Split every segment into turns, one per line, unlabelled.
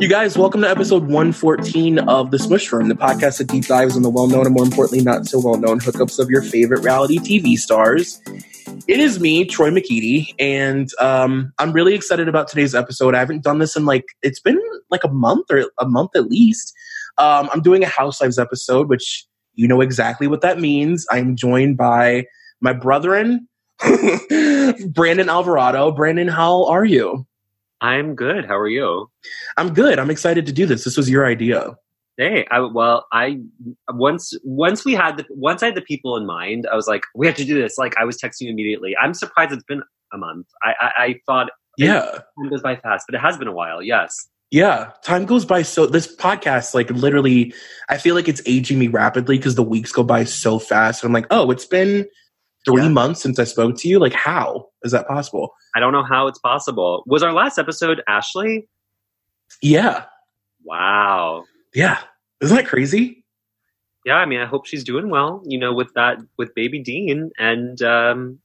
You guys, welcome to episode 114 of The Smush Room, the podcast that deep dives on the well known and more importantly, not so well known hookups of your favorite reality TV stars. It is me, Troy McKeedy, and um, I'm really excited about today's episode. I haven't done this in like, it's been like a month or a month at least. Um, I'm doing a Housewives episode, which you know exactly what that means. I'm joined by my brethren, Brandon Alvarado. Brandon, how are you?
I'm good. How are you?
I'm good. I'm excited to do this. This was your idea.
Hey, I, well, I once once we had the once I had the people in mind, I was like, we have to do this. Like, I was texting you immediately. I'm surprised it's been a month. I I, I thought,
yeah,
time goes by fast, but it has been a while. Yes.
Yeah, time goes by so. This podcast, like literally, I feel like it's aging me rapidly because the weeks go by so fast. And I'm like, oh, it's been three yeah. months since I spoke to you. Like, how is that possible?
I don't know how it's possible. Was our last episode Ashley?
Yeah.
Wow.
Yeah. Isn't that crazy?
Yeah, I mean, I hope she's doing well. You know, with that, with baby Dean and um,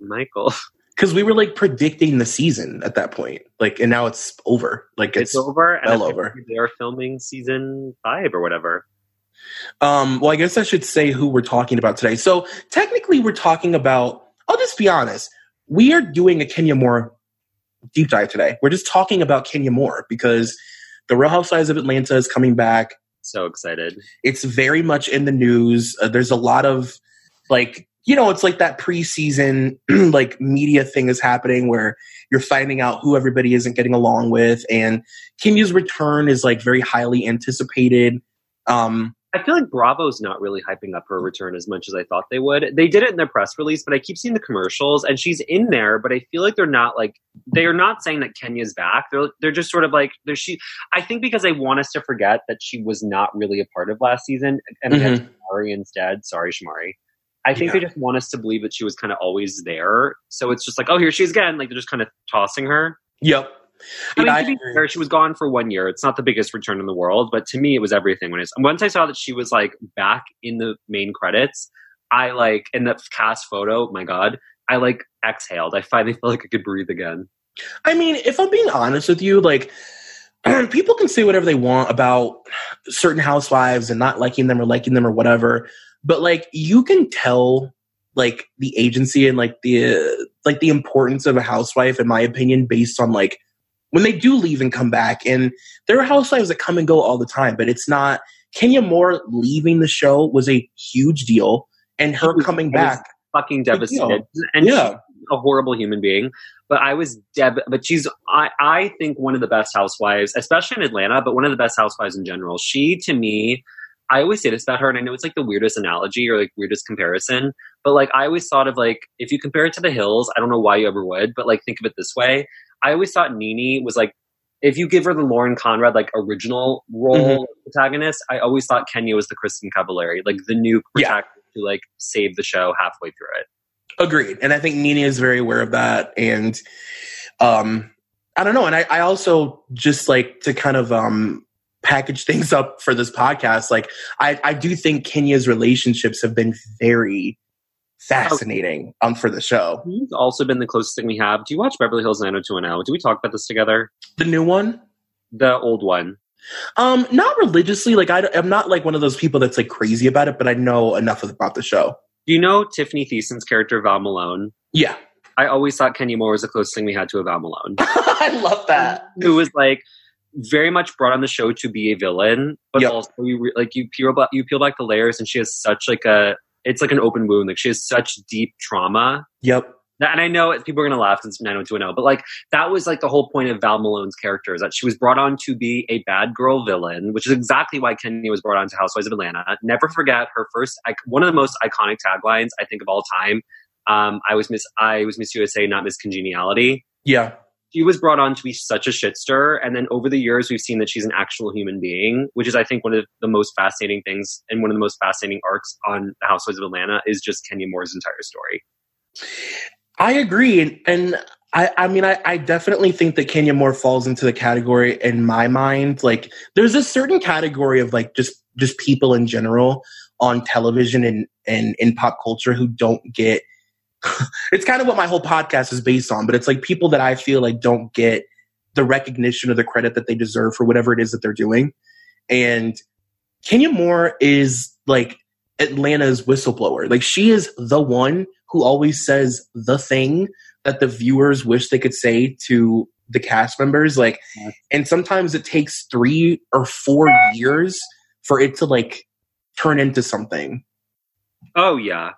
Michael.
Because we were like predicting the season at that point, like, and now it's over. Like it's,
it's over.
Well over.
They are filming season five or whatever.
Um, well, I guess I should say who we're talking about today. So technically, we're talking about. I'll just be honest we are doing a Kenya Moore deep dive today. We're just talking about Kenya Moore because the Real Housewives of Atlanta is coming back.
So excited.
It's very much in the news. Uh, there's a lot of like, you know, it's like that preseason like media thing is happening where you're finding out who everybody isn't getting along with and Kenya's return is like very highly anticipated. Um
I feel like Bravo's not really hyping up her return as much as I thought they would. They did it in their press release, but I keep seeing the commercials and she's in there, but I feel like they're not like they are not saying that Kenya's back. They're they're just sort of like they're she I think because they want us to forget that she was not really a part of last season and mm-hmm. Shamari instead. Sorry, Shamari. I think yeah. they just want us to believe that she was kind of always there. So it's just like, oh, here she is again. Like they're just kind of tossing her.
Yep.
I mean, to be fair, she was gone for one year. It's not the biggest return in the world, but to me, it was everything. When I, once I saw that she was like back in the main credits, I like in the cast photo. My God, I like exhaled. I finally felt like I could breathe again.
I mean, if I'm being honest with you, like people can say whatever they want about certain housewives and not liking them or liking them or whatever, but like you can tell like the agency and like the like the importance of a housewife in my opinion based on like when they do leave and come back. And there are housewives that come and go all the time, but it's not Kenya Moore leaving the show was a huge deal, and her was, coming back
fucking devastated. And yeah. a horrible human being. But I was deb. But she's, I, I think, one of the best housewives, especially in Atlanta, but one of the best housewives in general. She, to me, I always say this about her, and I know it's like the weirdest analogy or like weirdest comparison, but like I always thought of like if you compare it to the hills, I don't know why you ever would, but like think of it this way. I always thought Nene was like if you give her the Lauren Conrad like original role mm-hmm. protagonist, I always thought Kenya was the Kristin Cavallari, like the new protagonist yeah. to like save the show halfway through it.
Agreed, and I think Nene is very aware of that, and um, I don't know, and I, I also just like to kind of um package things up for this podcast. Like, I I do think Kenya's relationships have been very fascinating um, for the show.
He's also been the closest thing we have. Do you watch Beverly Hills 90210? Do we talk about this together?
The new one?
The old one.
Um, not religiously. Like I, I'm not like one of those people that's like crazy about it, but I know enough about the show.
Do you know Tiffani Thiessen's character Val Malone?
Yeah.
I always thought Kenya Moore was the closest thing we had to a Val Malone.
I love that.
Who was like very much brought on the show to be a villain, but yep. also you re- like you peel back you peel back the layers, and she has such like a it's like an open wound. Like she has such deep trauma.
Yep.
And I know people are going to laugh since 90210, but like that was like the whole point of Val Malone's character is that she was brought on to be a bad girl villain, which is exactly why Kenya was brought on to Housewives of Atlanta. Never forget her first, one of the most iconic taglines I think of all time. Um, I was Miss, I was Miss USA, not Miss Congeniality.
Yeah
she was brought on to be such a shitster. And then over the years, we've seen that she's an actual human being, which is, I think, one of the most fascinating things and one of the most fascinating arcs on the Housewives of Atlanta is just Kenya Moore's entire story.
I agree. And, and I, I mean, I, I definitely think that Kenya Moore falls into the category in my mind. Like, there's a certain category of like just just people in general on television and and in pop culture who don't get it's kind of what my whole podcast is based on, but it's like people that I feel like don't get the recognition or the credit that they deserve for whatever it is that they're doing. And Kenya Moore is like Atlanta's whistleblower. Like she is the one who always says the thing that the viewers wish they could say to the cast members. Like, and sometimes it takes three or four years for it to like turn into something.
Oh yeah.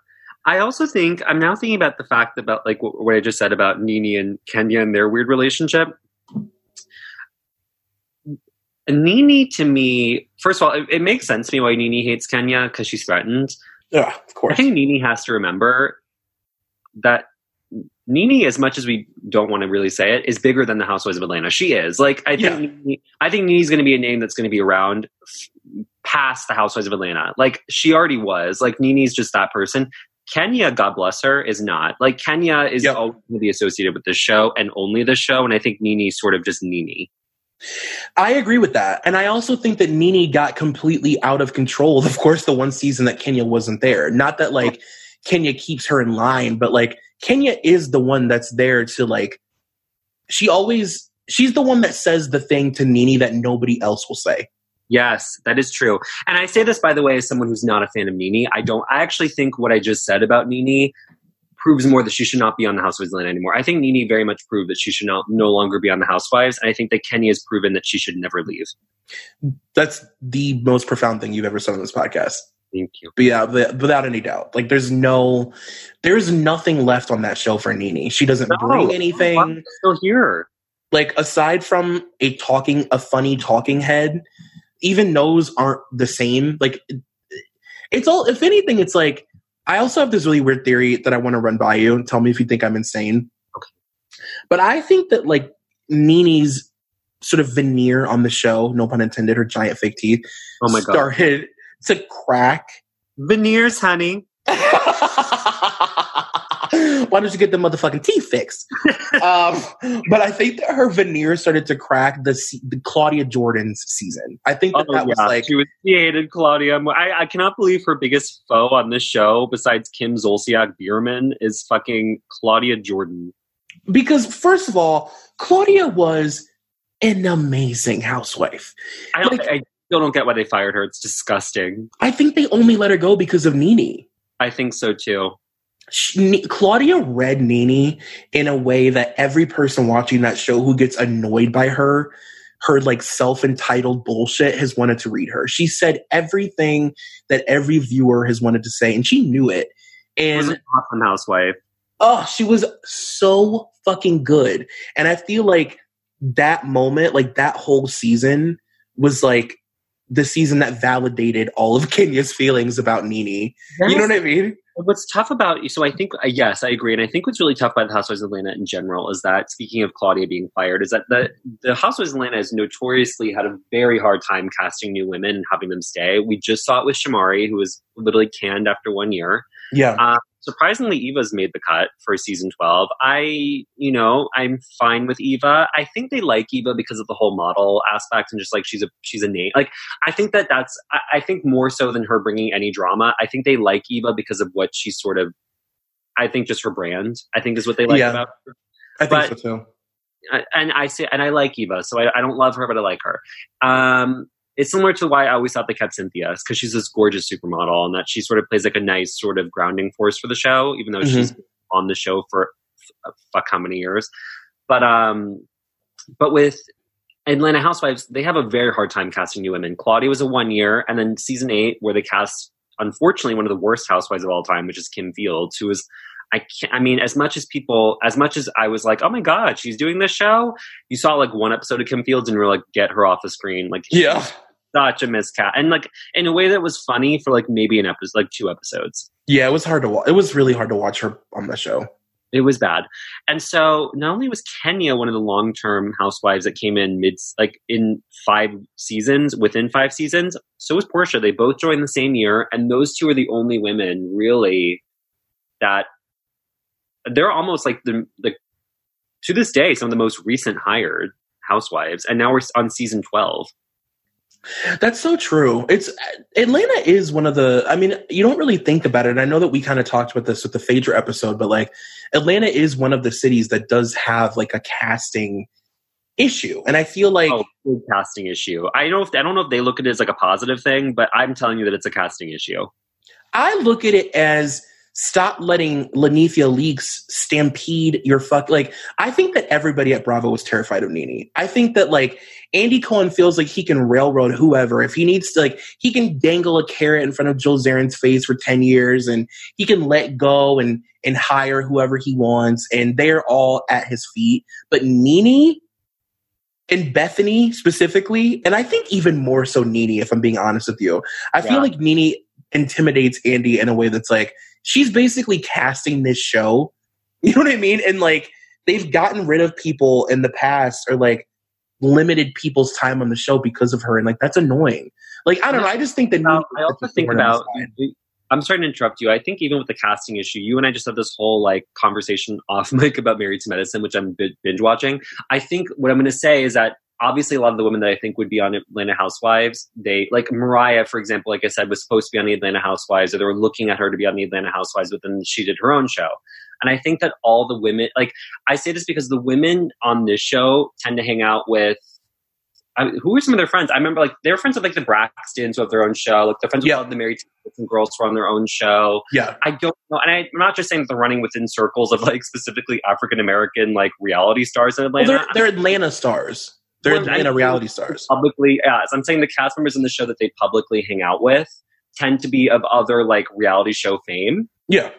I also think I'm now thinking about the fact about like what I just said about Nene and Kenya and their weird relationship. Nene to me, first of all, it, it makes sense to me why Nene hates Kenya because she's threatened.
Yeah, of course.
I think Nene has to remember that Nene, as much as we don't want to really say it, is bigger than the Housewives of Atlanta. She is. Like I think yeah. Nene, I think Nene's going to be a name that's going to be around past the Housewives of Atlanta. Like she already was. Like Nene's just that person. Kenya, God bless her, is not. Like Kenya is yep. always going to be associated with the show and only the show. And I think Nene's sort of just Nene.
I agree with that. And I also think that Nene got completely out of control. Of course, the one season that Kenya wasn't there. Not that like Kenya keeps her in line, but like Kenya is the one that's there to like, she always, she's the one that says the thing to Nene that nobody else will say.
Yes, that is true. And I say this, by the way, as someone who's not a fan of Nene. I don't, I actually think what I just said about Nene proves more that she should not be on the Housewives Atlanta anymore. I think Nene very much proved that she should not, no longer be on the Housewives. And I think that Kenya has proven that she should never leave.
That's the most profound thing you've ever said on this podcast.
Thank you.
But yeah, without any doubt. Like there's no, there's nothing left on that show for Nene. She doesn't no, bring anything.
Still here.
Like aside from a talking, a funny talking head, even those aren't the same. Like it's all, if anything, it's like, I also have this really weird theory that I want to run by you and tell me if you think I'm insane. Okay. But I think that like Nene's sort of veneer on the show, no pun intended, her giant fake teeth,
oh my
God. started to crack.
Veneers, honey.
Why don't you get the motherfucking teeth fixed? um, but I think that her veneer started to crack the, the Claudia Jordan's season. I think that oh, that yeah. was like
she was she hated Claudia. I, I cannot believe her biggest foe on this show, besides Kim Zolciak Biermann, is fucking Claudia Jordan.
Because first of all, Claudia was an amazing housewife.
I, like, I still don't get why they fired her. It's disgusting.
I think they only let her go because of Nene.
I think so too.
She, Claudia read Nene in a way that every person watching that show who gets annoyed by her, her like self entitled bullshit, has wanted to read her. She said everything that every viewer has wanted to say, and she knew it. And an
awesome housewife.
Oh, she was so fucking good. And I feel like that moment, like that whole season, was like the season that validated all of Kenya's feelings about Nene. Yes. You know what I mean?
What's tough about you? so I think uh, yes, I agree, and I think what's really tough about the Housewives of Atlanta in general is that speaking of Claudia being fired, is that the the Housewives of Atlanta has notoriously had a very hard time casting new women and having them stay. We just saw it with Shamari, who was literally canned after one year.
Yeah. Uh,
surprisingly, Eva's made the cut for season 12. I, you know, I'm fine with Eva. I think they like Eva because of the whole model aspect and just like she's a, she's a name. Like, I think that that's, I, I think more so than her bringing any drama, I think they like Eva because of what she's sort of, I think just her brand, I think is what they like yeah, about her.
I think but, so too.
And I say, and I like Eva, so I, I don't love her, but I like her. Um, it's similar to why I always thought they kept Cynthia, because she's this gorgeous supermodel and that she sort of plays like a nice sort of grounding force for the show, even though mm-hmm. she's on the show for fuck how many years. But um, but with Atlanta Housewives, they have a very hard time casting new women. Claudia was a one year, and then season eight, where they cast unfortunately one of the worst housewives of all time, which is Kim Fields, who is I can't, I mean, as much as people, as much as I was like, oh my God, she's doing this show, you saw like one episode of Kim Fields and you are like, get her off the screen. Like,
yeah.
Such a miscast. And like, in a way that was funny for like maybe an episode, like two episodes.
Yeah, it was hard to watch. It was really hard to watch her on the show.
It was bad. And so not only was Kenya one of the long term housewives that came in mid, like in five seasons, within five seasons, so was Porsha. They both joined the same year. And those two are the only women really that they're almost like the the to this day some of the most recent hired housewives, and now we're on season twelve.
That's so true. It's Atlanta is one of the. I mean, you don't really think about it. I know that we kind of talked about this with the Phaedra episode, but like Atlanta is one of the cities that does have like a casting issue. And I feel like
oh, casting issue. I don't know if I don't know if they look at it as like a positive thing, but I'm telling you that it's a casting issue.
I look at it as stop letting Linnethia Leakes stampede your fuck. Like, I think that everybody at Bravo was terrified of Nene. I think that like Andy Cohen feels like he can railroad whoever if he needs to. Like, he can dangle a carrot in front of Jill Zarin's face for ten years, and he can let go and and hire whoever he wants, and they're all at his feet. But Nene, And Bethenny specifically, and I think even more so Nene, if I'm being honest with you. I yeah. feel like Nene intimidates Andy in a way that's like, she's basically casting this show. You know what I mean? And like they've gotten rid of people in the past or like limited people's time on the show because of her, and like that's annoying. Like I don't know. I just think that.
Um, I also think about. I'm sorry to interrupt you. I think even with the casting issue, you and I just had this whole like conversation off mic about Married to Medicine, which I'm binge watching. I think what I'm going to say is that obviously a lot of the women that I think would be on Atlanta Housewives, they like Mariah, for example, like I said, was supposed to be on the Atlanta Housewives, or they were looking at her to be on the Atlanta Housewives, but then she did her own show. And I think that all the women, like I say this because the women on this show tend to hang out with. I who are some of their friends? I remember like they were friends with like the Braxtons who have their own show. Like they're friends yeah. with all the Married and girls who are on their own show.
Yeah,
I don't know, and I, am not just saying that they're running within circles of like specifically African American like reality stars in Atlanta.
Well, they're, they're Atlanta stars. They're well, Atlanta reality stars.
Publicly, yeah. So I'm saying the cast members in the show that they publicly hang out with tend to be of other like reality show fame.
Yeah.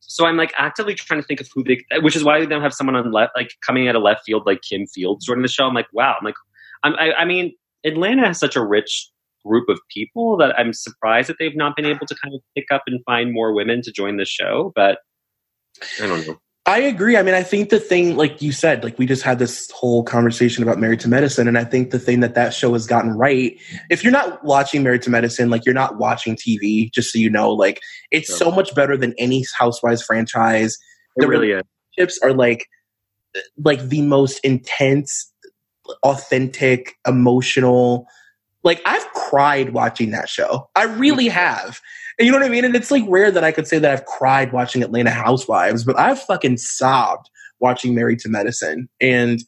So I'm like actively trying to think of who they, which is why they don't have someone on left, like coming out of left field, like Kim Fields joining the show. I'm like, wow. I'm like, I'm, I, I mean, Atlanta has such a rich group of people that I'm surprised that they've not been able to kind of pick up and find more women to join the show. But I don't know.
I agree. I mean, I think the thing, like you said, like we just had this whole conversation about Married to Medicine, and I think the thing that that show has gotten right. If you're not watching Married to Medicine, like you're not watching TV, just so you know, like it's so much better than any Housewives franchise.
It the really
relationships is. are like, like the most intense, authentic, emotional. Like I've cried watching that show. I really have. And you know what I mean? And it's like rare that I could say that I've cried watching Atlanta Housewives, but I've fucking sobbed watching Married to Medicine. And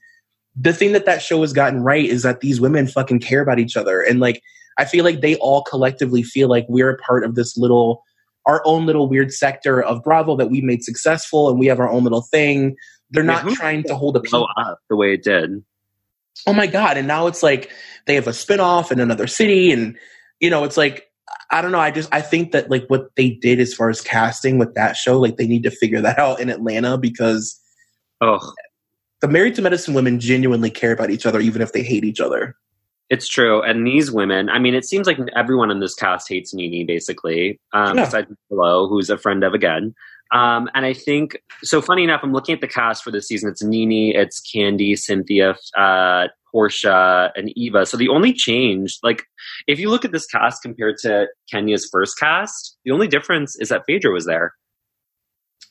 the thing that that show has gotten right is that these women fucking care about each other. And like, I feel like they all collectively feel like we're a part of this little, our own little weird sector of Bravo that we made successful and we have our own little thing. They're not trying to hold a people
up the way it did.
Oh my God. And now it's like they have a spinoff in another city. And, you know, it's like, I don't know. I just I think that like what they did as far as casting with that show, like they need to figure that out in Atlanta because
oh,
the Married to Medicine women genuinely care about each other, even if they hate each other.
It's true, and these women. I mean, it seems like everyone in this cast hates Nene basically. Um, yeah. Besides who's a friend of again. Um, and I think so. Funny enough, I'm looking at the cast for this season. It's Nene, it's Kandi, Cynthia, uh, Porsha, and Eva. So the only change, like, if you look at this cast compared to Kenya's first cast, the only difference is that Phaedra was there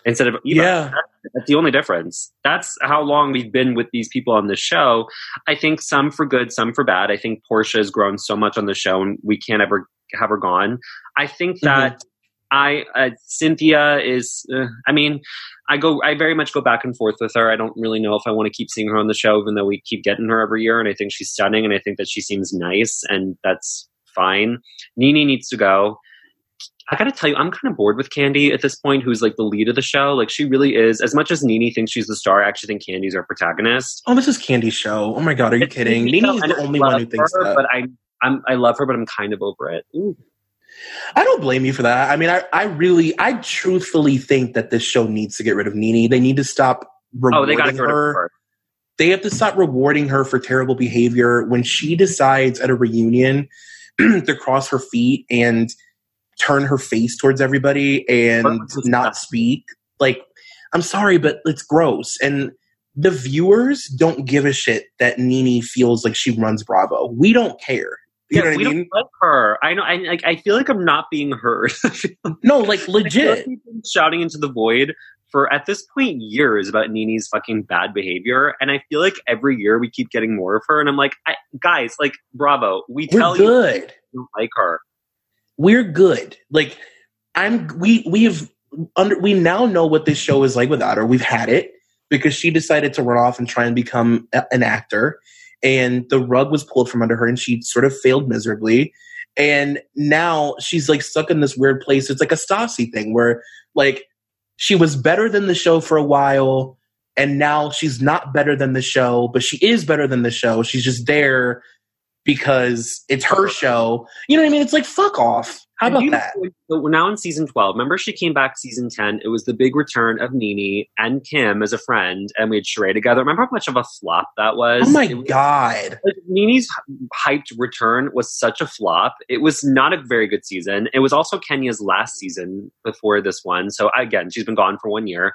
instead of Eva.
Yeah.
That's the only difference. That's how long we've been with these people on the show. I think some for good, some for bad. I think Porsha has grown so much on the show and we can't ever have her gone. I think mm-hmm. that mm-hmm. I uh, Cynthia is. Uh, I mean, I go. I very much go back and forth with her. I don't really know if I want to keep seeing her on the show, even though we keep getting her every year. And I think she's stunning, and I think that she seems nice, and that's fine. Nene needs to go. I gotta tell you, I'm kind of bored with Kandi at this point, who's like the lead of the show. Like she really is. As much as Nene thinks she's the star, I actually think Kandi's our protagonist.
Oh, this is Kandi's show. Oh my god, are you it's kidding? Nene is the only one who thinks
her,
that.
But I, I'm, I love her, but I'm kind of over it. Ooh.
I don't blame you for that. I mean, I, I really, I truthfully think that this show needs to get rid of Nene. They need to stop rewarding oh, they her. her. They have to stop rewarding her for terrible behavior when she decides at a reunion to cross her feet and turn her face towards everybody and not speak. Like, I'm sorry, but it's gross. And the viewers don't give a shit that Nene feels like she runs Bravo. We don't care. You yeah, we I mean?
don't like her. I know. I like. I feel like I'm not being heard.
no, like legit. Like
shouting into the void for at this point years about Nene's fucking bad behavior, and I feel like every year we keep getting more of her, and I'm like, I, guys, like, bravo. We
We're
tell
good.
you don't like her.
We're good. Like, I'm. We we have under. We now know what this show is like without her. We've had it because she decided to run off and try and become a, an actor
and the rug was pulled from under her and she sort of failed miserably. And now she's like stuck in this weird place. It's like a Stassi thing where like she was better than the show for a while and now she's not better than the show, but she is better than the show. She's just there because it's her show. You know what I mean? It's like fuck off. How about that?
We're now in season 12. Remember, she came back season 10. It was the big return of Nene and Kim as a friend, and we had Sheree together. Remember how much of a flop that was?
Oh my
was,
God.
Like, Nene's hyped return was such a flop. It was not a very good season. It was also Kenya's last season before this one. So, again, she's been gone for one year.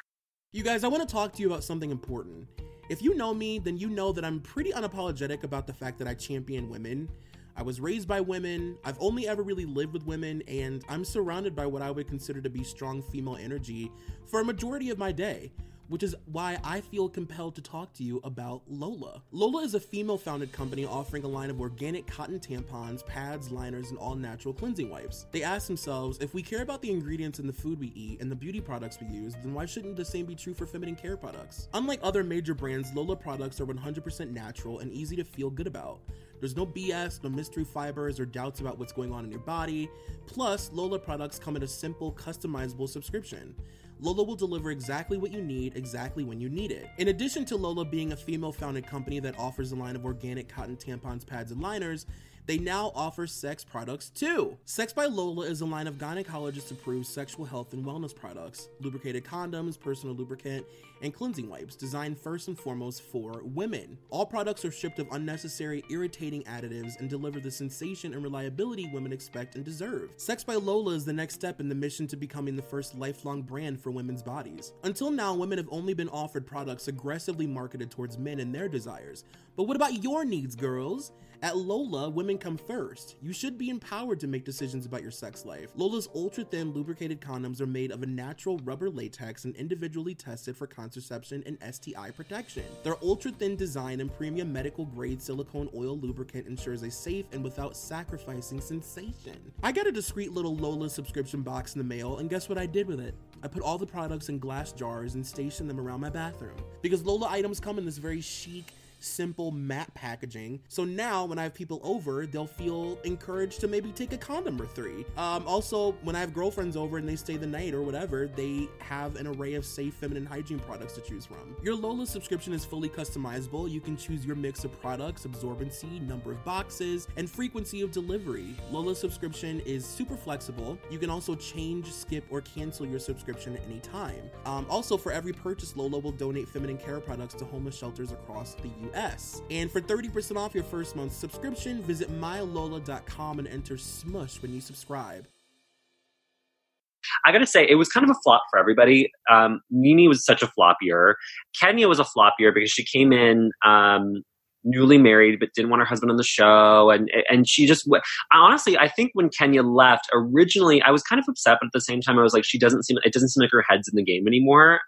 You guys, I want to talk to you about something important. If you know me, then you know that I'm pretty unapologetic about the fact that I champion women. I was raised by women, I've only ever really lived with women, and I'm surrounded by what I would consider to be strong female energy for a majority of my day which is why I feel compelled to talk to you about Lola. Lola is a female founded company offering a line of organic cotton tampons, pads, liners, and all natural cleansing wipes. They ask themselves if we care about the ingredients in the food we eat and the beauty products we use, then why shouldn't the same be true for feminine care products? Unlike other major brands, Lola products are 100% natural and easy to feel good about. There's no BS, no mystery fibers, or doubts about what's going on in your body. Plus, Lola products come in a simple, customizable subscription. Lola will deliver exactly what you need exactly when you need it. In addition to Lola being a female founded company that offers a line of organic cotton tampons, pads, and liners, they now offer sex products too. Sex by Lola is a line of gynecologist approved sexual health and wellness products, lubricated condoms, personal lubricant, and cleansing wipes designed first and foremost for women. All products are stripped of unnecessary, irritating additives and deliver the sensation and reliability women expect and deserve. Sex by Lola is the next step in the mission to becoming the first lifelong brand for women's bodies. Until now, women have only been offered products aggressively marketed towards men and their desires. But what about your needs, girls? At Lola, women come first. You should be empowered to make decisions about your sex life. Lola's ultra thin lubricated condoms are made of a natural rubber latex and individually tested for contraception and STI protection. Their ultra thin design and premium medical grade silicone oil lubricant ensures a safe and without sacrificing sensation. I got a discreet little Lola subscription box in the mail, and guess what I did with it? I put all the products in glass jars and stationed them around my bathroom. Because Lola items come in this very chic, simple matte packaging. So now when I have people over, they'll feel encouraged to maybe take a condom or three. Um, also, when I have girlfriends over and they stay the night or whatever, they have an array of safe feminine hygiene products to choose from. Your Lola subscription is fully customizable. You can choose your mix of products, absorbency, number of boxes, and frequency of delivery. Lola subscription is super flexible. You can also change, skip, or cancel your subscription at any time. Um, also, for every purchase, Lola will donate feminine care products to homeless shelters across the US. US. And for 30% off your first month's subscription, visit mylola.com and enter SMUSH when you subscribe.
I gotta say, it was kind of a flop for everybody. Um, Nene was such a flop year. Kenya was a flop year because she came in um, newly married but didn't want her husband on the show, and and she just honestly, I think when Kenya left originally, I was kind of upset, but at the same time, I was like, she doesn't seem it doesn't seem like her head's in the game anymore.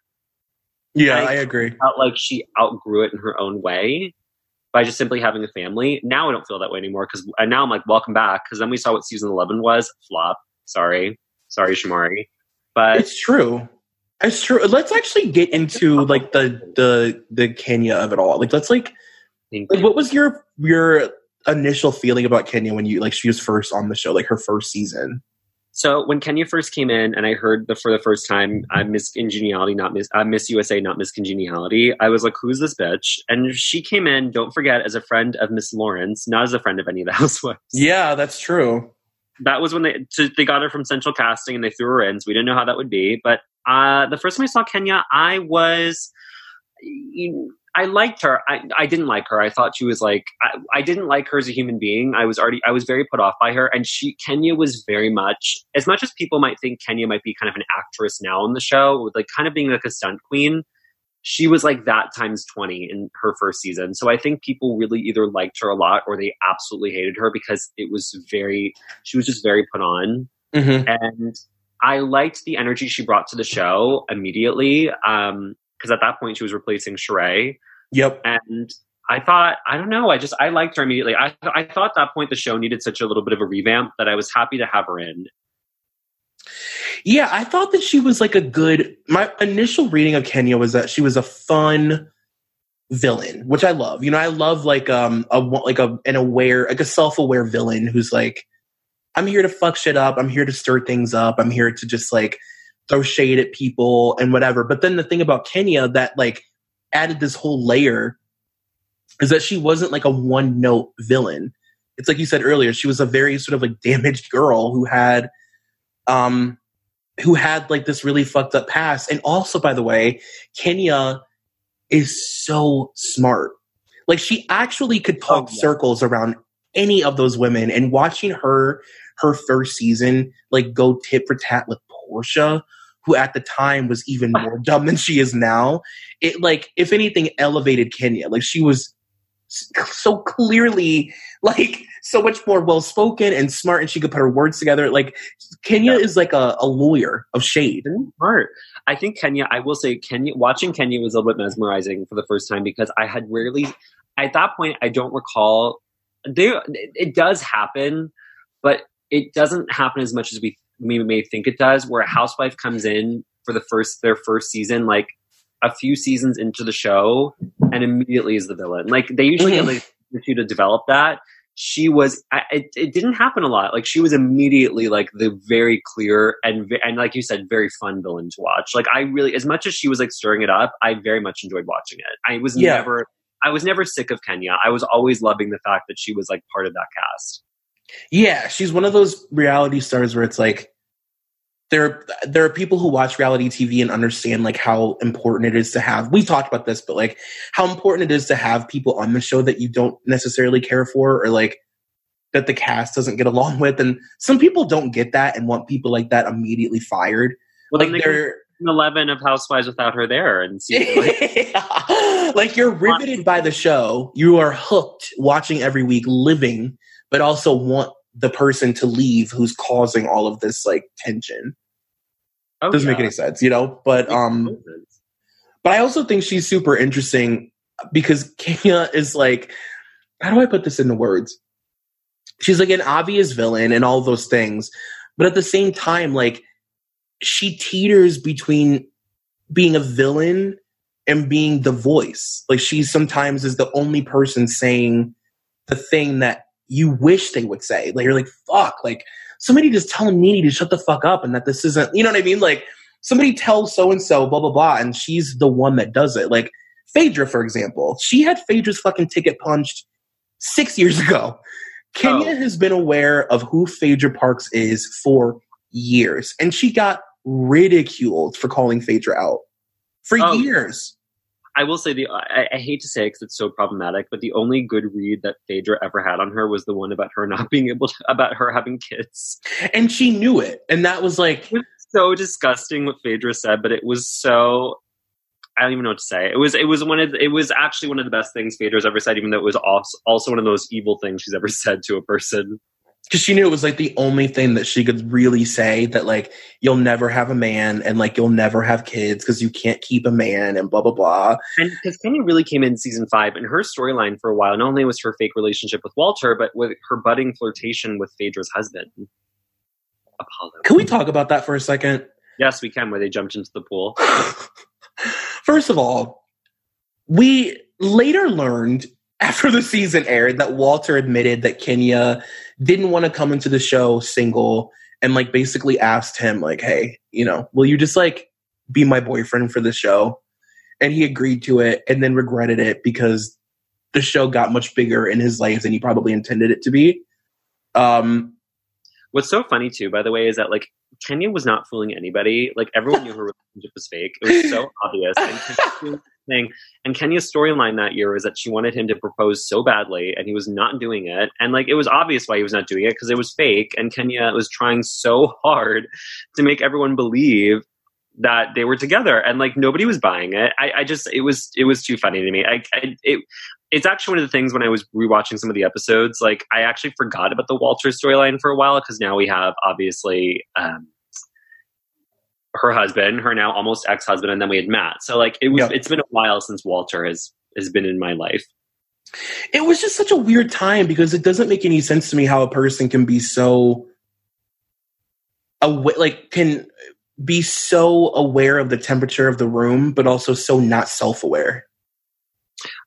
Yeah, I, I agree.
Felt like she outgrew it in her own way by just simply having a family. Now I don't feel that way anymore because and now I'm like, welcome back. Because then we saw what season eleven was. Flop. Sorry, sorry, Shamari. But
it's true. It's true. Let's actually get into like the the the Kenya of it all. Like, let's like, like what was your your initial feeling about Kenya when you like she was first on the show, like her first season?
So when Kenya first came in, and I heard the for the first time, I Miss Congeniality, not Miss uh, Miss USA, not Miss Congeniality. I was like, "Who's this bitch?" And she came in. Don't forget, as a friend of Miss Lawrence, not as a friend of any of the housewives.
Yeah, that's true.
That was when they to, they got her from Central Casting, and they threw her in. So we didn't know how that would be. But uh, the first time I saw Kenya, I was. You, I liked her. I, I didn't like her. I thought she was like I, I, didn't like her as a human being. I was already I was very put off by her. And she Kenya was very much as much as people might think Kenya might be kind of an actress now in the show, with like kind of being like a stunt queen. She was like that times twenty in her first season. So I think people really either liked her a lot or they absolutely hated her because it was very she was just very put on. Mm-hmm. And I liked the energy she brought to the show immediately. Um, because at that point she was replacing Sheree.
Yep.
And I thought, I don't know, I just I liked her immediately. I I thought at that point the show needed such a little bit of a revamp that I was happy to have her in.
Yeah, I thought that she was like a good. My initial reading of Kenya was that she was a fun,
villain, which I love. You know, I love like um a like a an aware like a self aware villain who's like, I'm here to fuck shit up. I'm here to stir things up. I'm here to just like throw shade at people and whatever. But then the thing about Kenya that like added this whole layer is that she wasn't like a one note villain. It's like you said earlier, she was a very sort of like damaged girl who had um who had like this really fucked up past. And also, by the way, Kenya is so smart. Like she actually could talk oh, yeah. circles around any of those women and watching her her first season like go tit for tat with Porsha, who at the time was even more dumb than she is now. It like if anything elevated Kenya. Like she was so clearly like so much more well spoken and smart and she could put her words together like kenya yeah. is like a, a lawyer of shade
smart i think kenya i will say kenya watching kenya was a little bit mesmerizing for the first time because i had rarely at that point i don't recall there it does happen but it doesn't happen as much as we, we may think it does where a housewife comes in for the first their first season like a few seasons into the show and immediately is the villain. Like they usually mm-hmm. get like you to develop that. She was. It, it didn't happen a lot. Like she was immediately like the very clear and and like you said, very fun villain to watch. Like I really, as much as she was like stirring it up, I very much enjoyed watching it. I was yeah. never. I was never sick of Kenya. I was always loving the fact that she was like part of that cast.
Yeah, she's one of those reality stars where it's like there there are people who watch reality TV and understand like how important it is to have we talked about this but like how important it is to have people on the show that you don't necessarily care for or like that the cast doesn't get along with and some people don't get that and want people like that immediately fired.
Well, like they're 11 of housewives without her there and
like, like you're riveted by the show. You are hooked watching every week living but also want the person to leave who's causing all of this like tension. Oh, Doesn't yeah. make any sense, you know? But um but I also think she's super interesting because Kenya is like how do I put this into words? She's like an obvious villain and all those things. But at the same time, like she teeters between being a villain and being the voice. Like she sometimes is the only person saying the thing that you wish they would say. Like you're like, fuck, like somebody just tell Nene to shut the fuck up and that this isn't you know what I mean? Like somebody tells so and so, blah blah blah, and she's the one that does it. Like Phaedra, for example. She had Phaedra's fucking ticket punched six years ago. Kenya oh. has been aware of who Phaedra Parks is for years. And she got ridiculed for calling Phaedra out for oh. years.
I will say the I, I hate to say it because it's so problematic, but the only good read that Phaedra ever had on her was the one about her not being able to about her having kids,
and she knew it, and that was like
was so disgusting what Phaedra said, but it was so. I don't even know what to say. It was it was one of the, it was actually one of the best things Phaedra's ever said, even though it was also, also one of those evil things she's ever said to a person
because she knew it was like the only thing that she could really say that like you'll never have a man and like you'll never have kids because you can't keep a man and blah blah blah.
And because Kenya really came in season five and her storyline for a while, not only was her fake relationship with Walter, but with her budding flirtation with Phaedra's husband,
Apollo. Can we talk about that for a second?
Yes, we can. Where they jumped into the pool.
First of all, we later learned after the season aired that Walter admitted that Kenya didn't want to come into the show single and like basically asked him like, "Hey, you know, will you just like be my boyfriend for the show?" And he agreed to it and then regretted it because the show got much bigger in his life than he probably intended it to be. Um
What's so funny too, by the way, is that like Kenya was not fooling anybody. Like everyone knew her relationship was fake. It was so obvious. And thing. And Kenya's storyline that year was that she wanted him to propose so badly, and he was not doing it. And like it was obvious why he was not doing it because it was fake. And Kenya was trying so hard to make everyone believe that they were together, and like nobody was buying it. I, I just it was it was too funny to me. I, I it it's actually one of the things when I was rewatching some of the episodes, like I actually forgot about the Walter storyline for a while because now we have obviously um, her husband, her now almost ex husband, and then we had Matt. So like it was, yep. it's been a while since Walter has has been in my life.
It was just such a weird time because it doesn't make any sense to me how a person can be so aware, like can be so aware of the temperature of the room, but also so not self aware.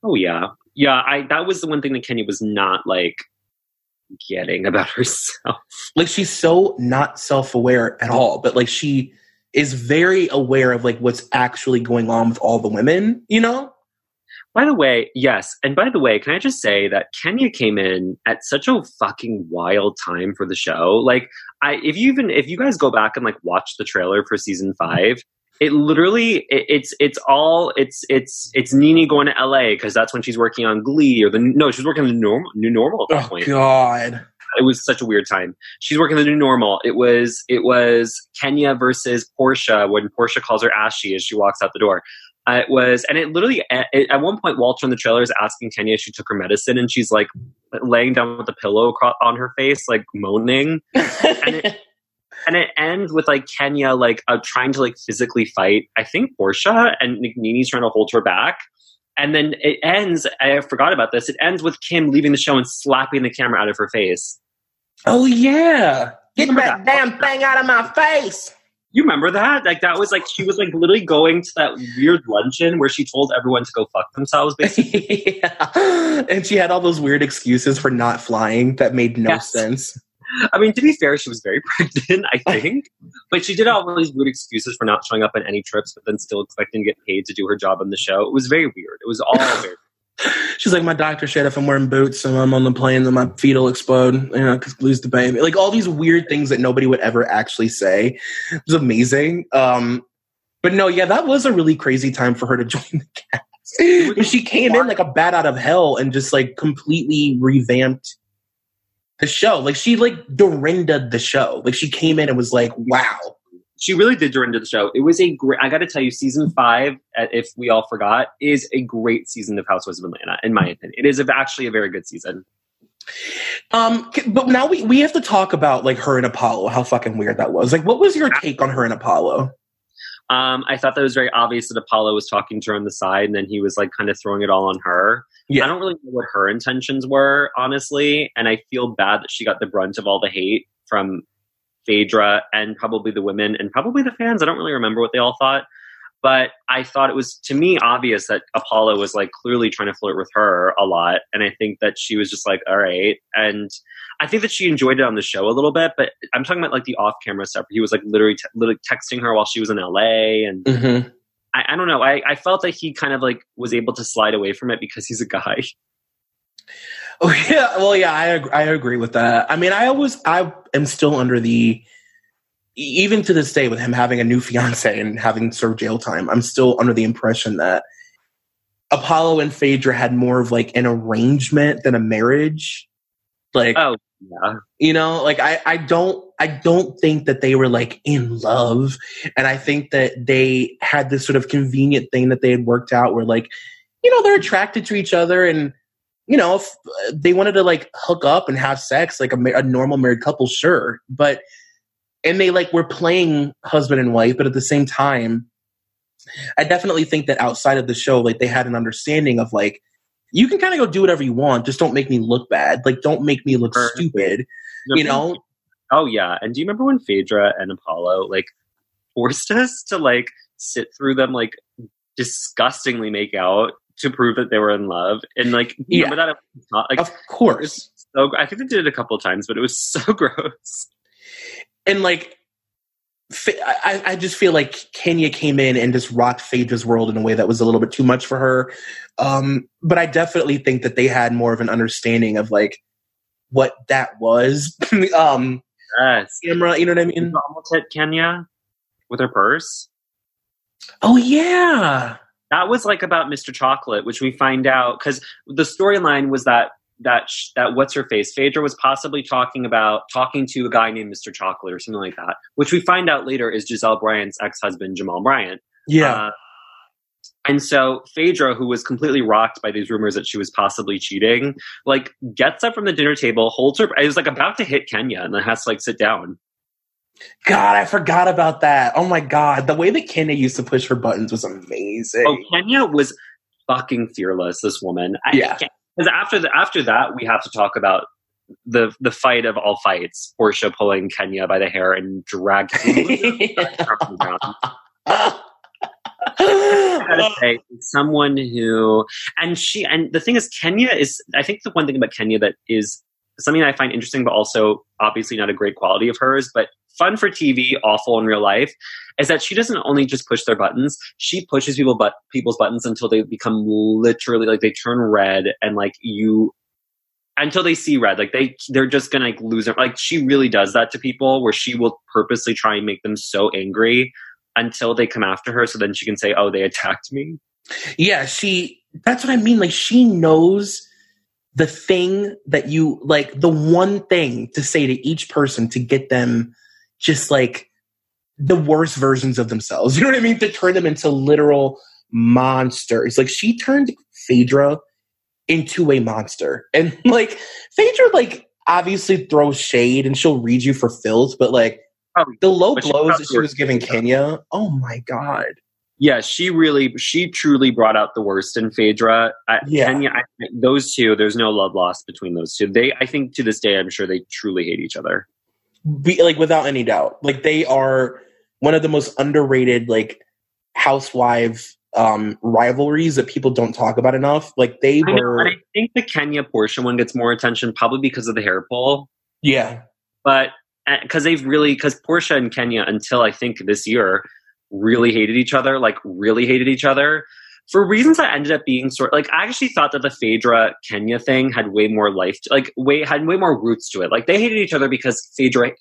Oh yeah, yeah. I that was the one thing that Kenya was not like getting about herself.
Like she's so not self aware at all, but like she is very aware of like what's actually going on with all the women. You know.
By the way, yes. And by the way, can I just say that Kenya came in at such a fucking wild time for the show? Like, I if you even if you guys go back and like watch the trailer for season five, it literally it, it's it's all it's it's it's Nene going to LA because that's when she's working on Glee or the no she's working on the normal new normal at that
oh,
point.
God.
It was such a weird time. She's working the new normal. It was it was Kenya versus Porsha when Porsha calls her Ashy as she walks out the door. Uh, it was, and it literally it, at one point Walter in the trailer is asking Kenya if she took her medicine, and she's like laying down with a pillow on her face, like moaning. and, it, and it ends with like Kenya like uh, trying to like physically fight. I think Porsha and Nene's trying to hold her back. And then it ends. I forgot about this. It ends with Kim leaving the show and slapping the camera out of her face.
Oh yeah, get that, that damn thing out of my face.
You remember that? Like that was like she was like literally going to that weird luncheon where she told everyone to go fuck themselves, basically.
yeah. And she had all those weird excuses for not flying that made no yes. sense.
I mean, to be fair, she was very pregnant, I think. but she did all these weird excuses for not showing up on any trips, but then still expecting to get paid to do her job on the show. It was very weird. It was all very
She's like, my doctor said if I'm wearing boots and I'm on the plane, then my feet will explode, you know, because lose the baby. Like all these weird things that nobody would ever actually say. It was amazing. Um, but no, yeah, that was a really crazy time for her to join the cast. she came in like a bat out of hell and just like completely revamped the show. Like she like Dorinda the show. Like she came in and was like, wow.
She really did Dorinda the show. It was a great. I got to tell you, season five, uh, if we all forgot, is a great season of Housewives of Atlanta. In my opinion, it is actually a very good season.
Um, but now we we have to talk about like her and Apollo. How fucking weird that was. Like, what was your take on her and Apollo?
Um, I thought that was very obvious that Apollo was talking to her on the side, and then he was like kind of throwing it all on her. Yeah. I don't really know what her intentions were, honestly, and I feel bad that she got the brunt of all the hate from Phaedra and probably the women and probably the fans. I don't really remember what they all thought. But I thought it was to me obvious that Apollo was like clearly trying to flirt with her a lot. And I think that she was just like, all right. And I think that she enjoyed it on the show a little bit, but I'm talking about like the off camera stuff. He was like literally, t- literally texting her while she was in LA. And mm-hmm. I, I, don't know. I, I felt that he kind of like was able to slide away from it because he's a guy.
Oh yeah, well yeah, I I agree with that. I mean, I always I am still under the even to this day with him having a new fiance and having served jail time. I'm still under the impression that Apollo and Phaedra had more of like an arrangement than a marriage. Like,
oh yeah,
you know, like I I don't I don't think that they were like in love, and I think that they had this sort of convenient thing that they had worked out where like, you know, they're attracted to each other and you know, if uh, they wanted to like hook up and have sex like a, a normal married couple, sure. But, and they like were playing husband and wife, but at the same time, I definitely think that outside of the show, like they had an understanding of like, you can kind of go do whatever you want, just don't make me look bad. Like, don't make me look stupid, you know?
Oh, yeah. And do you remember when Phaedra and Apollo like forced us to like sit through them like disgustingly make out to prove that they were in love. And like, yeah. remember that?
Not, like, of course.
So I think they did it a couple of times, but it was so gross.
And like, I, I just feel like Kenya came in and just rocked Phaedra's world in a way that was a little bit too much for her. Um, but I definitely think that they had more of an understanding of like what that was. um,
yes.
Camera, you know what I mean?
Almost hit Kenya with her purse.
Oh yeah
that was like about Mr. Chocolate, which we find out because the storyline was that that that what's her face Phaedra was possibly talking about talking to a guy named Mr. Chocolate or something like that, which we find out later is Gizelle Bryant's ex husband Jamal Bryant.
Yeah. Uh,
and so Phaedra, who was completely rocked by these rumors that she was possibly cheating, like gets up from the dinner table, holds her. It was like about to hit Kenya, and then has to like sit down.
God, I forgot about that. Oh my god, the way that Kenya used to push her buttons was amazing.
Oh, Kenya was fucking fearless. This woman,
yeah.
Because after the, after that, we have to talk about the the fight of all fights: Porsha pulling Kenya by the hair and dragging. I gotta say, someone who, and she, and the thing is, Kenya is, I think the one thing about Kenya that is something I find interesting, but also obviously not a great quality of hers, but fun for TV, awful in real life, is that she doesn't only just push their buttons, she pushes people but people's buttons until they become literally like they turn red and like you until they see red like they they're just gonna like lose it like she really does that to people where she will purposely try and make them so angry until they come after her so then she can say oh they attacked me.
Yeah she that's what i mean like she knows the thing that you like the one thing to say to each person to get them just like the worst versions of themselves you know what i mean to turn them into literal monsters like she turned phaedra into a monster. And like Phaedra, like obviously throws shade and she'll read you for filth, but like probably, the low blows that she was giving Kenya, oh my god.
Yeah, she really, she truly brought out the worst in Phaedra. I, yeah. Kenya, I, those two, there's no love lost between those two. They, I think, to this day, I'm sure they truly hate each other.
Be, like without any doubt, like they are one of the most underrated like housewife um, rivalries that people don't talk about enough. Like they I were.
Know, I think the Kenya Porsha one gets more attention probably because of the hair pull.
Yeah,
but because uh, they've really because Porsha and Kenya until I think this year really hated each other, like really hated each other. For reasons that ended up being sort like I actually thought that the Phaedra Kenya thing had way more life, to, like way had way more roots to it. Like they hated each other because Phaedra,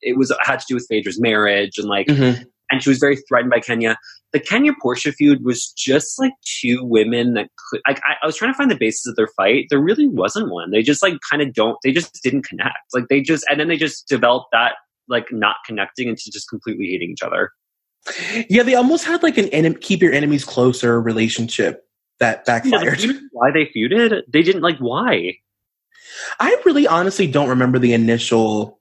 it was had to do with Phaedra's marriage and like mm-hmm and she was very threatened by Kenya. The Kenya Porsha feud was just like two women that could. Like I, I, was trying to find the basis of their fight. There really wasn't one. They just like kind of don't. They just didn't connect. Like they just and then they just developed that like not connecting into just completely hating each other.
Yeah, they almost had like an enemy, keep your enemies closer relationship that backfired.
Yeah, why they feuded? They didn't like why.
I really honestly don't remember the initial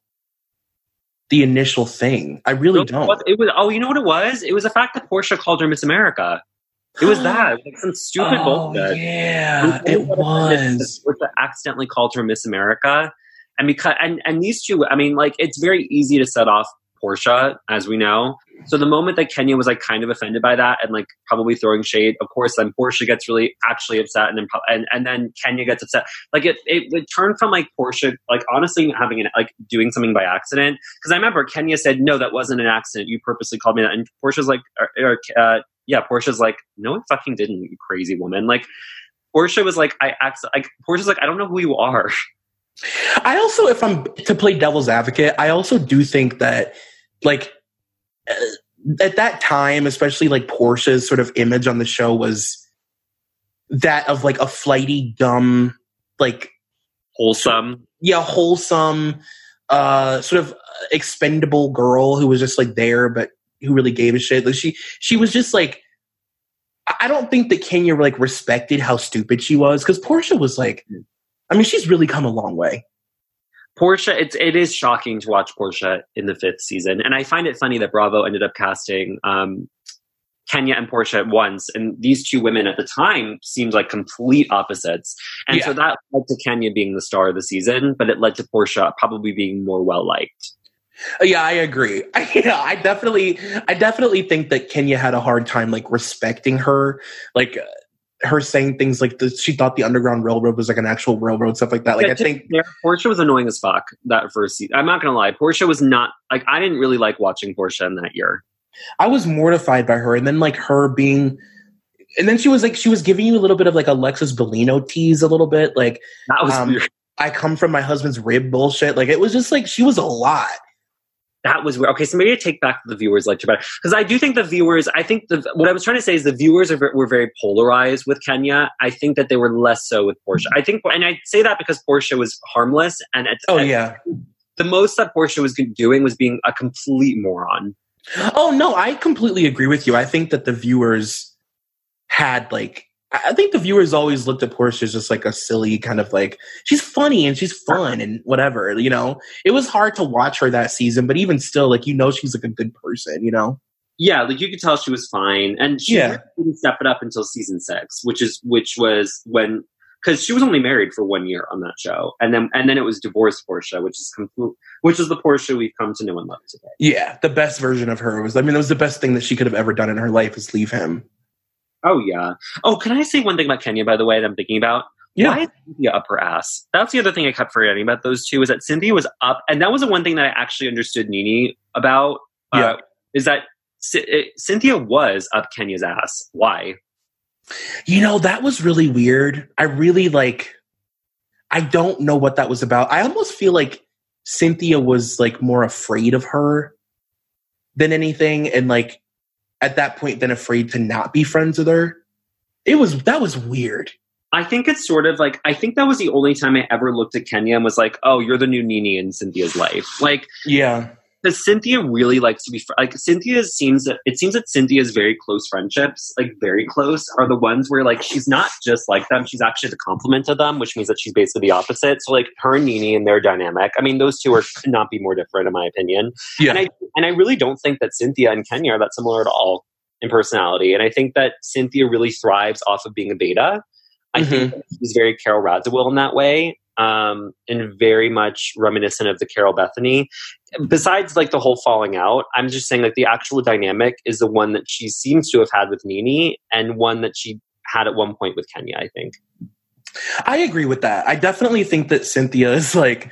the initial thing. I really don't.
It was oh, you know what it was? It was the fact that Porsha called her Miss America. It was that like some stupid
oh, bullshit. Yeah, it was.
Porsha accidentally called her Miss America, and because and and these two, I mean, like it's very easy to set off Porsha, as we know. So the moment that Kenya was like kind of offended by that and like probably throwing shade, of course, then Porsha gets really actually upset, and then and, and then Kenya gets upset. Like it, it, it turned from like Porsha, like honestly having an like doing something by accident. Because I remember Kenya said, "No, that wasn't an accident. You purposely called me that." And Porsha's like, or, or, uh, "Yeah." Porsha's like, "No, I fucking didn't, you crazy woman." Like Porsha was like, "I act like Porsha's like, I don't know who you are."
I also, if I'm to play devil's advocate, I also do think that like at that time, especially like Porsha's sort of image on the show was that of like a flighty, dumb, like
wholesome,
yeah, wholesome, uh, sort of expendable girl who was just like there, but who really gave a shit. Like she, she was just like, I don't think that Kenya like respected how stupid she was because Porsha was like, I mean, she's really come a long way.
Porsha, it's it is shocking to watch Porsha in the fifth season, and I find it funny that Bravo ended up casting um, Kenya and Porsha at once, and these two women at the time seemed like complete opposites, and yeah. so that led to Kenya being the star of the season, but it led to Porsha probably being more well liked.
Yeah, I agree. I, yeah, I definitely, I definitely think that Kenya had a hard time like respecting her. Like, her saying things like the, she thought the Underground Railroad was like an actual railroad, stuff like that. Like yeah, I think
yeah, Porsha was annoying as fuck that first season. I'm not gonna lie, Porsha was not like I didn't really like watching Porsha in that year.
I was mortified by her, and then like her being, and then she was like she was giving you a little bit of like Alexis Bellino tease, a little bit like
that was um, weird.
I come from my husband's rib bullshit. Like it was just like she was a lot
that was where okay so maybe i take back the viewers like better because i do think the viewers i think the what i was trying to say is the viewers are, were very polarized with kenya. I think that they were less so with porsha i think and i say that because porsha was harmless and at,
oh yeah.
the most that porsha was doing was being a complete moron.
Oh no i completely agree with you. I think that the viewers had like I think the viewers always looked at Porsha as just like a silly kind of like she's funny and she's fun and whatever, you know. It was hard to watch her that season, but even still, like you know, she's like a good person, you know.
Yeah, like you could tell she was fine, and she yeah. didn't step it up until season six, which is which was when because she was only married for one year on that show, and then and then it was divorced Porsha, which is complete, which is the Porsha we've come to know and love today.
Yeah, the best version of her was. I mean, it was the best thing that she could have ever done in her life is leave him.
Oh yeah. Oh, can I say one thing about Kenya, by the way, that I'm thinking about? Yeah. Why is Cynthia up her ass? That's the other thing I kept forgetting about those two is that Cynthia was up, and that was the one thing that I actually understood NeNe about. Uh, yeah. Uh, is that C- Cynthia was up Kenya's ass? Why?
You know, that was really weird. I really like. I don't know what that was about. I almost feel like Cynthia was like more afraid of her than anything, and like at that point, then afraid to not be friends with her. It was that was weird.
I think it's sort of like I think that was the only time I ever looked at Kenya and was like, "Oh, you're the new NeNe in Cynthia's life." Like,
yeah,
because Cynthia really likes to be fr- like Cynthia seems that it seems that Cynthia's very close friendships, like very close, are the ones where like she's not just like them; she's actually the complement to them, which means that she's basically the opposite. So like her and NeNe and their dynamic, I mean, those two are could not be more different in my opinion. Yeah, and I and I really don't think that Cynthia and Kenya are that similar at all in personality, and I think that Cynthia really thrives off of being a beta. I mm-hmm. think she's very Carole Radziwill in that way, um, and very much reminiscent of the Carole Bethenny. Besides, like the whole falling out, I'm just saying like the actual dynamic is the one that she seems to have had with NeNe, and one that she had at one point with Kenya. I think.
I agree with that. I definitely think that Cynthia is like,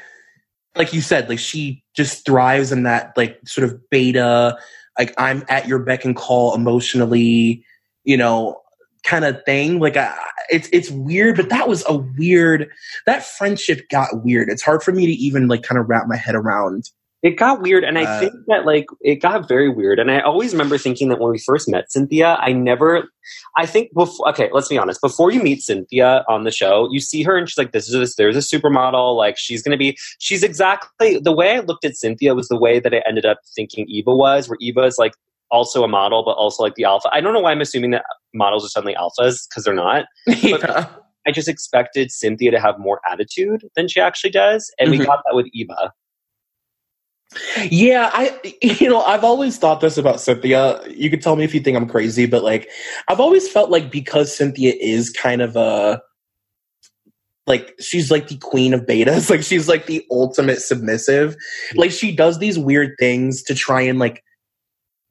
like you said, like she just thrives in that like sort of beta, like I'm at your beck and call emotionally, you know, kind of thing. Like I, it's it's weird, but that was a weird. That friendship got weird. It's hard for me to even like kind of wrap my head around.
It got weird, and I uh, think that like it got very weird. And I always remember thinking that when we first met Cynthia, I never. I think before. Okay, let's be honest. Before you meet Cynthia on the show, you see her, and she's like, "This is this. there's a supermodel. Like she's gonna be. She's exactly the way I looked at Cynthia was the way that I ended up thinking Eva was. Where Eva is like also a model, but also like the alpha. I don't know why I'm assuming that models are suddenly alphas because they're not. yeah. I just expected Cynthia to have more attitude than she actually does, and mm-hmm. we got that with Eva.
Yeah, I you know, I've always thought this about Cynthia. You could tell me if you think I'm crazy, but like I've always felt like because Cynthia is kind of a like she's like the queen of betas, like she's like the ultimate submissive. Like she does these weird things to try and like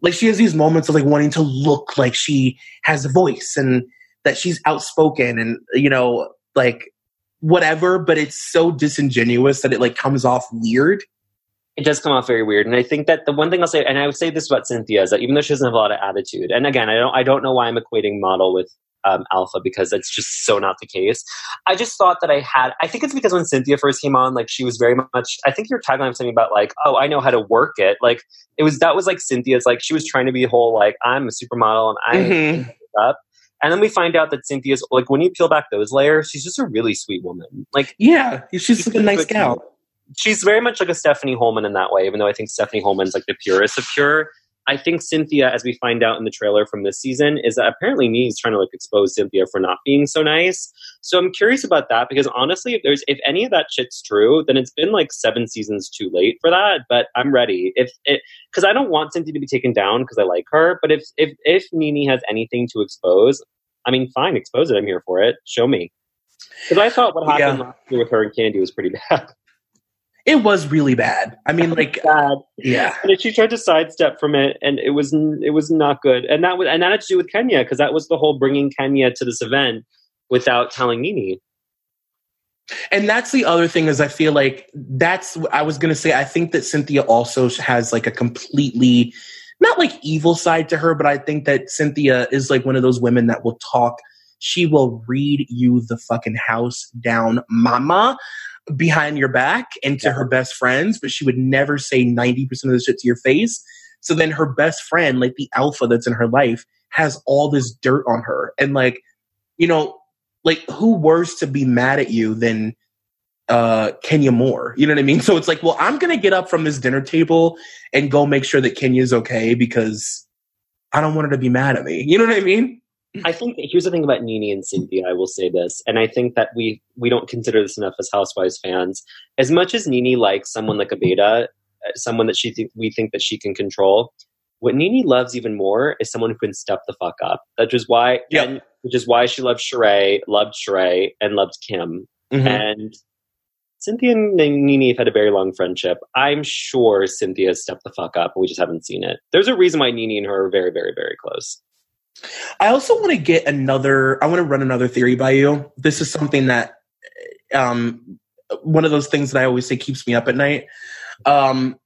like she has these moments of like wanting to look like she has a voice and that she's outspoken and you know like whatever but it's so disingenuous that it like comes off weird.
It does come off very weird. And i think that the one thing i'll say and i would say this about cynthia is that even though she doesn't have a lot of attitude and again i don't i don't know why i'm equating model with um, alpha because it's just so not the case. I just thought that I had. I think it's because when Cynthia first came on, like she was very much. I think your tagline was something about like, oh, I know how to work it. Like it was that was like Cynthia's like she was trying to be whole like I'm a supermodel and I mm-hmm. up. And then we find out that Cynthia's like when you peel back those layers, she's just a really sweet woman. Like
yeah, she's like a nice gal.
She's very much like a Stephanie Hollman in that way, even though I think Stephanie Hollman's like the purest of pure. I think Cynthia, as we find out in the trailer from this season, is that apparently NeNe's trying to like expose Cynthia for not being so nice. So I'm curious about that because honestly, if there's if any of that shit's true, then it's been like seven seasons too late for that. But I'm ready. If it because I don't want Cynthia to be taken down because I like her. But if if if NeNe has anything to expose, I mean, fine, expose it. I'm here for it. Show me. Because I thought what happened yeah. last year with her and Kandi was pretty bad.
It was really bad. I mean, like,
bad.
Yeah.
And she tried to sidestep from it, and it was it was not good. And that was and that had to do with Kenya because that was the whole bringing Kenya to this event without telling NeNe.
And that's the other thing is I feel like that's I was gonna say I think that Cynthia also has like a completely not like evil side to her, but I think that Cynthia is like one of those women that will talk. She will read you the fucking house down, mama behind your back and to yeah. her best friends, but she would never say 90% of the shit to your face. So then her best friend, like the alpha that's in her life, has all this dirt on her. And like, you know, like who worse to be mad at you than uh Kenya Moore? You know what I mean? So it's like, well, I'm gonna get up from this dinner table and go make sure that Kenya's okay because I don't want her to be mad at me. You know what I mean?
I think here's the thing about NeNe and Cynthia. I will say this, and I think that we we don't consider this enough as Housewives fans. As much as NeNe likes someone like a beta, uh, someone that she th- we think that she can control, what NeNe loves even more is someone who can step the fuck up. That is why, yep. and, which is why she loved Sheree, loved Sheree, and loved Kim. Mm-hmm. And Cynthia and NeNe have had a very long friendship. I'm sure Cynthia stepped the fuck up, we just haven't seen it. There's a reason why NeNe and her are very, very, very close.
I also want to get another. I want to run another theory by you. This is something that, um, one of those things that I always say keeps me up at night. Um,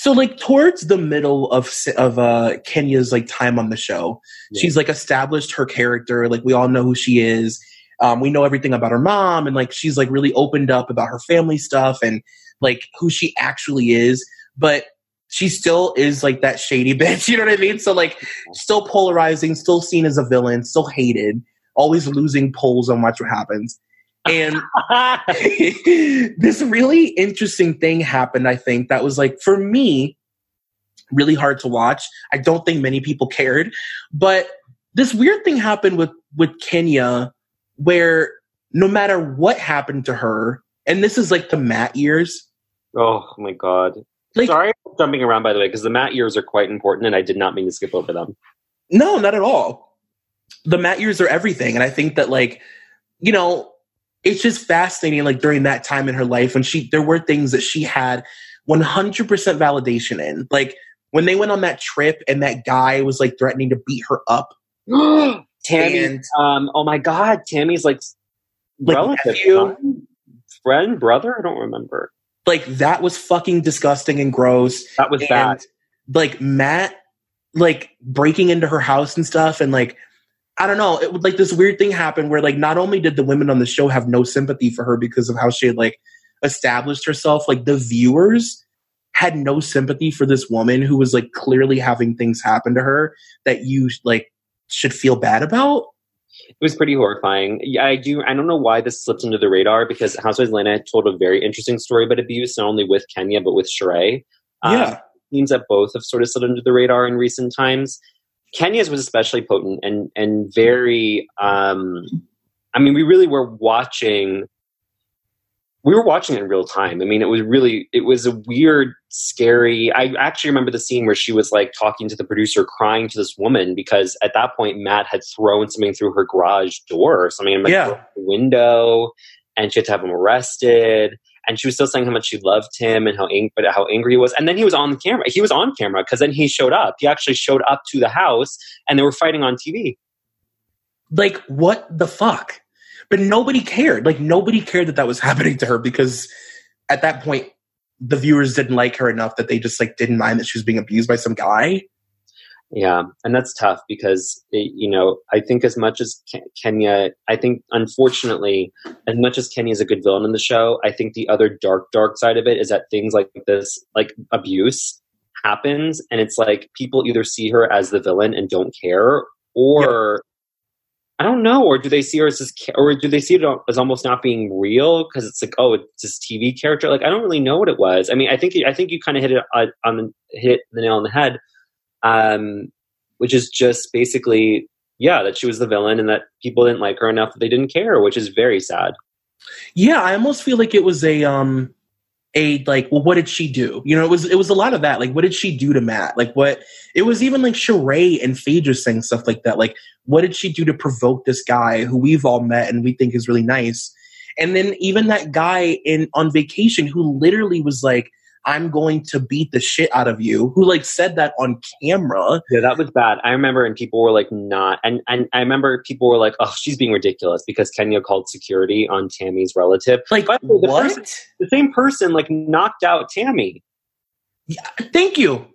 so like towards the middle of of uh Kenya's like time on the show, yeah. she's like established her character. Like we all know who she is. Um, we know everything about her mom, and like she's like really opened up about her family stuff and like who she actually is. But she still is like that shady bitch. You know what I mean? So like still polarizing, still seen as a villain, still hated, always losing polls on watch what happens. And this really interesting thing happened, I think, that was like, for me, really hard to watch. I don't think many people cared. But this weird thing happened with, with Kenya where no matter what happened to her, and this is like the Matt years.
Oh my God. Like, Sorry I'm jumping around, by the way, because the Matt years are quite important, and I did not mean to skip over them.
No, not at all. The Matt years are everything. And I think that, like, you know, it's just fascinating like during that time in her life when she there were things that she had 100% validation in like when they went on that trip and that guy was like threatening to beat her up
tammy and, um oh my god tammy's like, like relative nephew, friend brother i don't remember
like that was fucking disgusting and gross
that was and, bad
like matt like breaking into her house and stuff and like I don't know. It would like this weird thing happened where like not only did the women on the show have no sympathy for her because of how she had like established herself, like the viewers had no sympathy for this woman who was like clearly having things happen to her that you like should feel bad about.
It was pretty horrifying. Yeah, I do. I don't know why this slipped under the radar because Housewives Atlanta told a very interesting story about abuse, not only with Kenya but with Sheree.
Um, yeah,
seems that both have sort of slid under the radar in recent times. Kenya's was especially potent and and very. Um, I mean, we really were watching. We were watching it in real time. I mean, it was really it was a weird, scary. I actually remember the scene where she was like talking to the producer, crying to this woman because at that point Matt had thrown something through her garage door or something, like
yeah.
window, and she had to have him arrested and she was still saying how much she loved him and how ang- but how angry he was. And then he was on the camera. He was on camera because then he showed up. He actually showed up to the house, and they were fighting on TV.
Like what the fuck? But nobody cared. Like nobody cared that that was happening to her because at that point the viewers didn't like her enough that they just like didn't mind that she was being abused by some guy.
Yeah, and that's tough because it, you know I think as much as Kenya, I think unfortunately, as much as Kenya is a good villain in the show, I think the other dark, dark side of it is that things like this, like abuse, happens, and it's like people either see her as the villain and don't care, or I don't know, or do they see her as this, or do they see it as almost not being real because it's like, oh, it's this TV character? Like I don't really know what it was. I mean, I think I think you kind of hit it on the hit the nail on the head um, which is just basically, yeah, that she was the villain and that people didn't like her enough that they didn't care, which is very sad.
Yeah, I almost feel like it was a um a like well what did she do? You know it was it was a lot of that. Like what did she do to matt? Like what it was even like Sheree and Phaedra saying stuff like that. Like what did she do to provoke this guy who we've all met and we think is really nice? And then even that guy in on vacation who literally was like I'm going to beat the shit out of you, who like said that on camera.
Yeah, that was bad. I remember, and people were like, not. And, and I remember people were like, oh, she's being ridiculous because Kenya called security on Tammy's relative.
Like, the what?
Person, the same person like knocked out Tammy.
Yeah, thank you.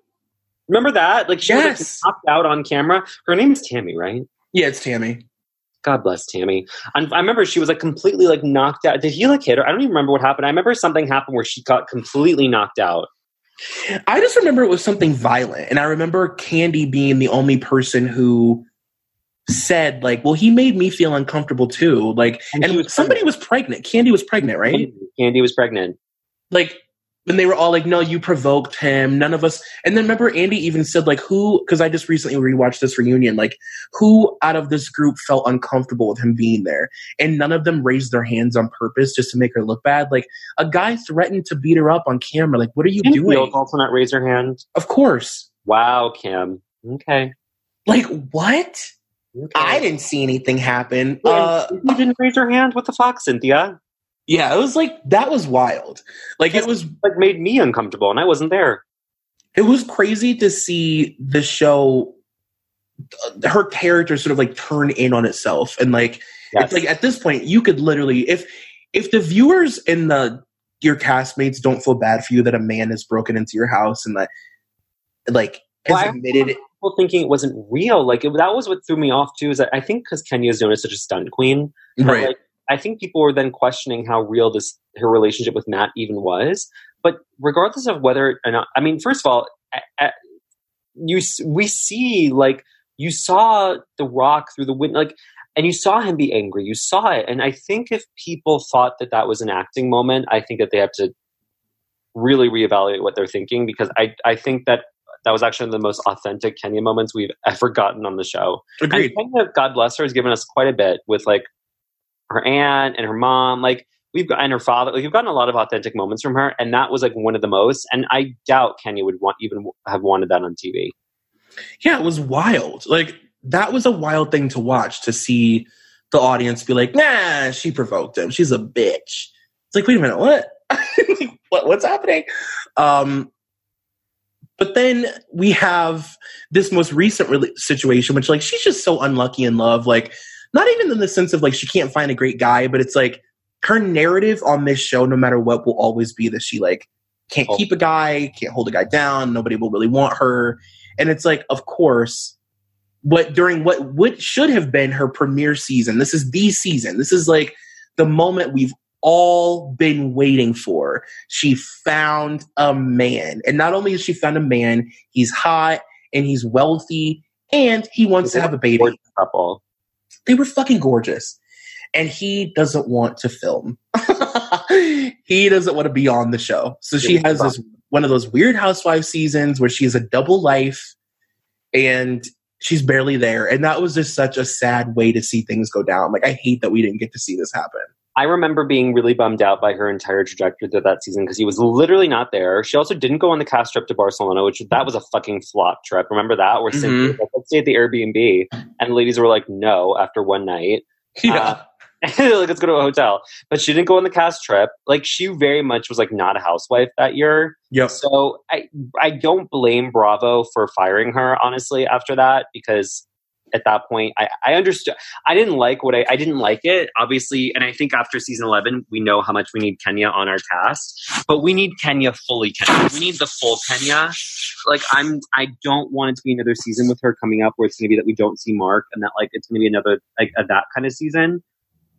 Remember that? Like, she yes. was like, knocked out on camera. Her name is Tammy, right?
Yeah, it's Tammy.
God bless Tammy. And I remember she was like completely like knocked out. Did he like hit her? I don't even remember what happened. I remember something happened where she got completely knocked out.
I just remember it was something violent. And I remember Kandi being the only person who said, like, well, he made me feel uncomfortable too. Like, and, and was somebody was pregnant. Kandi was pregnant, right?
Kandi was pregnant.
Like, and they were all like, no, you provoked him. None of us. And then remember, Andy even said, like, who, because I just recently rewatched this reunion, like, who out of this group felt uncomfortable with him being there? And none of them raised their hands on purpose just to make her look bad. Like, a guy threatened to beat her up on camera. Like, what are you doing?
also not raise her hand?
Of course.
Wow, Kim. Okay.
Like what? Okay. I didn't see anything happen. uh,
you didn't raise your hand with the fox, Cynthia.
Yeah, it was like that was wild. Like it was
like made me uncomfortable, and I wasn't there.
It was crazy to see the show, uh, her character sort of like turn in on itself, and like yes. it's like at this point you could literally if if the viewers and the your castmates don't feel bad for you that a man has broken into your house and that like has well, admitted it.
People thinking it wasn't real. Like it, that was what threw me off too. Is that I think because Kenya is known as such a stunt queen,
right?
Like, I think people were then questioning how real this her relationship with Matt even was. But regardless of whether or not, I mean, first of all, you we see like you saw the Rock through the window, like, and you saw him be angry. You saw it, and I think if people thought that that was an acting moment, I think that they have to really reevaluate what they're thinking because I I think that that was actually one of the most authentic Kenya moments we've ever gotten on the show.
Agreed.
And Kenya, God bless her, has given us quite a bit with like her aunt and her mom, like we've got and her father. Like we've gotten a lot of authentic moments from her, and that was like one of the most. And I doubt Kenya would want even have wanted that on TV.
Yeah, it was wild. Like that was a wild thing to watch to see the audience be like, "Nah, she provoked him. She's a bitch." It's like, wait a minute, what? what what's happening? Um, but then we have this most recent re- situation, which like she's just so unlucky in love. Like not even in the sense of like she can't find a great guy, but it's like her narrative on this show, no matter what, will always be that she like can't oh. keep a guy, can't hold a guy down, nobody will really want her. And it's like, of course, what during what what should have been her premiere season, this is the season. This is like the moment we've all been waiting for. She found a man. And not only has she found a man, he's hot and he's wealthy and he wants to have a baby. Couple. They were fucking gorgeous. And he doesn't want to film. he doesn't want to be on the show. So she has this one of those weird housewife seasons where she has a double life and she's barely there. And that was just such a sad way to see things go down. Like I hate that we didn't get to see this happen.
I remember being really bummed out by her entire trajectory through that season because he was literally not there. She also didn't go on the cast trip to Barcelona, which that was a fucking flop trip. Remember that? Where mm-hmm. like, let's stay at the Airbnb, and the ladies were like, no, after one night.
Yeah. Uh,
like let's go to a hotel. But she didn't go on the cast trip. Like she very much was like not a housewife that year.
Yeah.
So I I don't blame Bravo for firing her honestly after that because at that point. I, I understood i didn't like what I, I didn't like it obviously and i think after season 11 we know how much we need kenya on our cast but we need kenya fully kenya. We need the full kenya. Like i'm i don't want it to be another season with her coming up where it's going to be that we don't see mark and that like it's going to be another like a, that kind of season.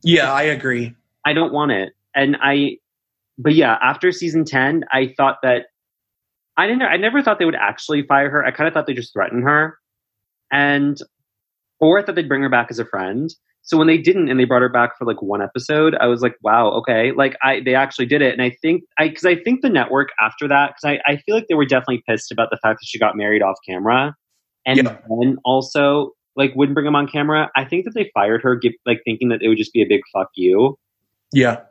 Yeah i agree.
I don't want it. And i but yeah after season 10 i thought that i didn't i never thought they would actually fire her. I kind of thought they just threatened her. And or I thought they'd bring her back as a friend. So when they didn't and they brought her back for like one episode, I was like, wow, okay. Like I, they actually did it. And I think I, cause I think the network after that, cause I, I feel like they were definitely pissed about the fact that she got married off camera. And yeah. then also like wouldn't bring him on camera. I think that they fired her, give, like thinking that it would just be a big fuck you.
Yeah.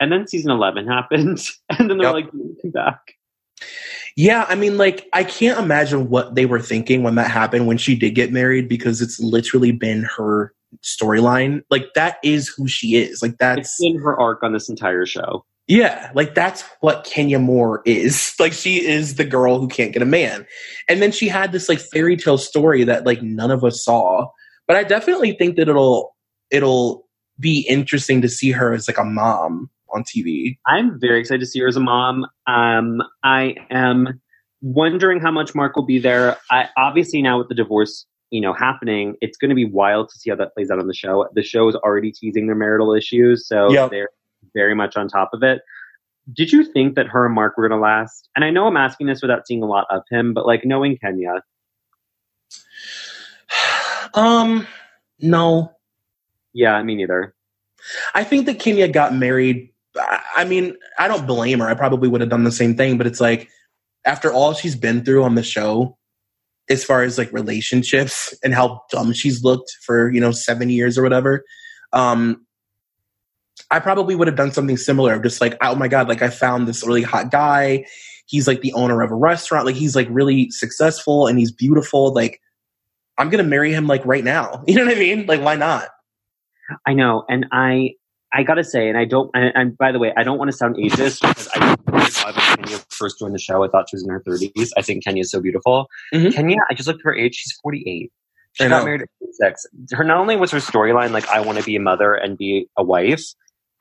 And then season 11 happened and then they're yep. like, back.
Yeah, I mean, like, I can't imagine what they were thinking when that happened when she did get married because it's literally been her storyline. Like, that is who she is. Like, that's
it's been her arc on this entire show.
Yeah, like that's what Kenya Moore is. Like she is the girl who can't get a man. And then she had this like fairy tale story that like none of us saw. But I definitely think that it'll it'll be interesting to see her as like a mom on TV.
I'm very excited to see her as a mom. Um, I am wondering how much Marc will be there. I, obviously, now with the divorce, you know, happening, it's going to be wild to see how that plays out on the show. The show is already teasing their marital issues, so yep. they're very much on top of it. Did you think that her and Marc were going to last? And I know I'm asking this without seeing a lot of him, but like knowing Kenya.
Um, no.
Yeah, me neither.
I think that Kenya got married I mean, I don't blame her. I probably would have done the same thing, but it's like after all she's been through on the show, as far as like relationships and how dumb she's looked for, you know, seven years or whatever. Um, I probably would have done something similar. Just like, oh my God, like I found this really hot guy. He's like the owner of a restaurant. Like he's like really successful and he's beautiful. Like I'm going to marry him like right now. You know what I mean? Like, why not?
I know. And I, I gotta say, and I don't, and, and by the way, I don't want to sound ageist because I when Kenya first joined the show, I thought she was in her 30s. I think Kenya is so beautiful. Mm-hmm. Kenya, I just looked at her age; she's 48. She I got know. married at 46. Her not only was her storyline like I want to be a mother and be a wife,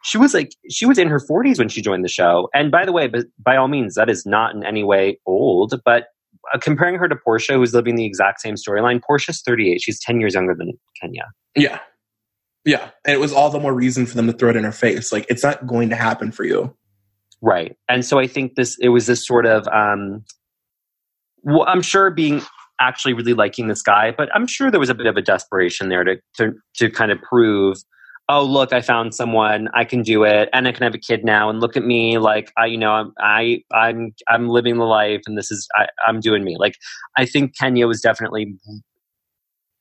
she was like she was in her 40s when she joined the show. And by the way, but by all means, that is not in any way old. But uh, comparing her to Porsha, who's living the exact same storyline, Porsha's 38. She's 10 years younger than Kenya.
Yeah. Yeah. And it was all the more reason for them to throw it in her face. Like, it's not going to happen for you.
Right. And so I think this, it was this sort of, um, well, I'm sure being actually really liking this guy, but I'm sure there was a bit of a desperation there to, to, to kind of prove oh look i found someone i can do it and i can have a kid now and look at me like i you know i'm i i'm i'm living the life and this is I, i'm doing me like i think kenya was definitely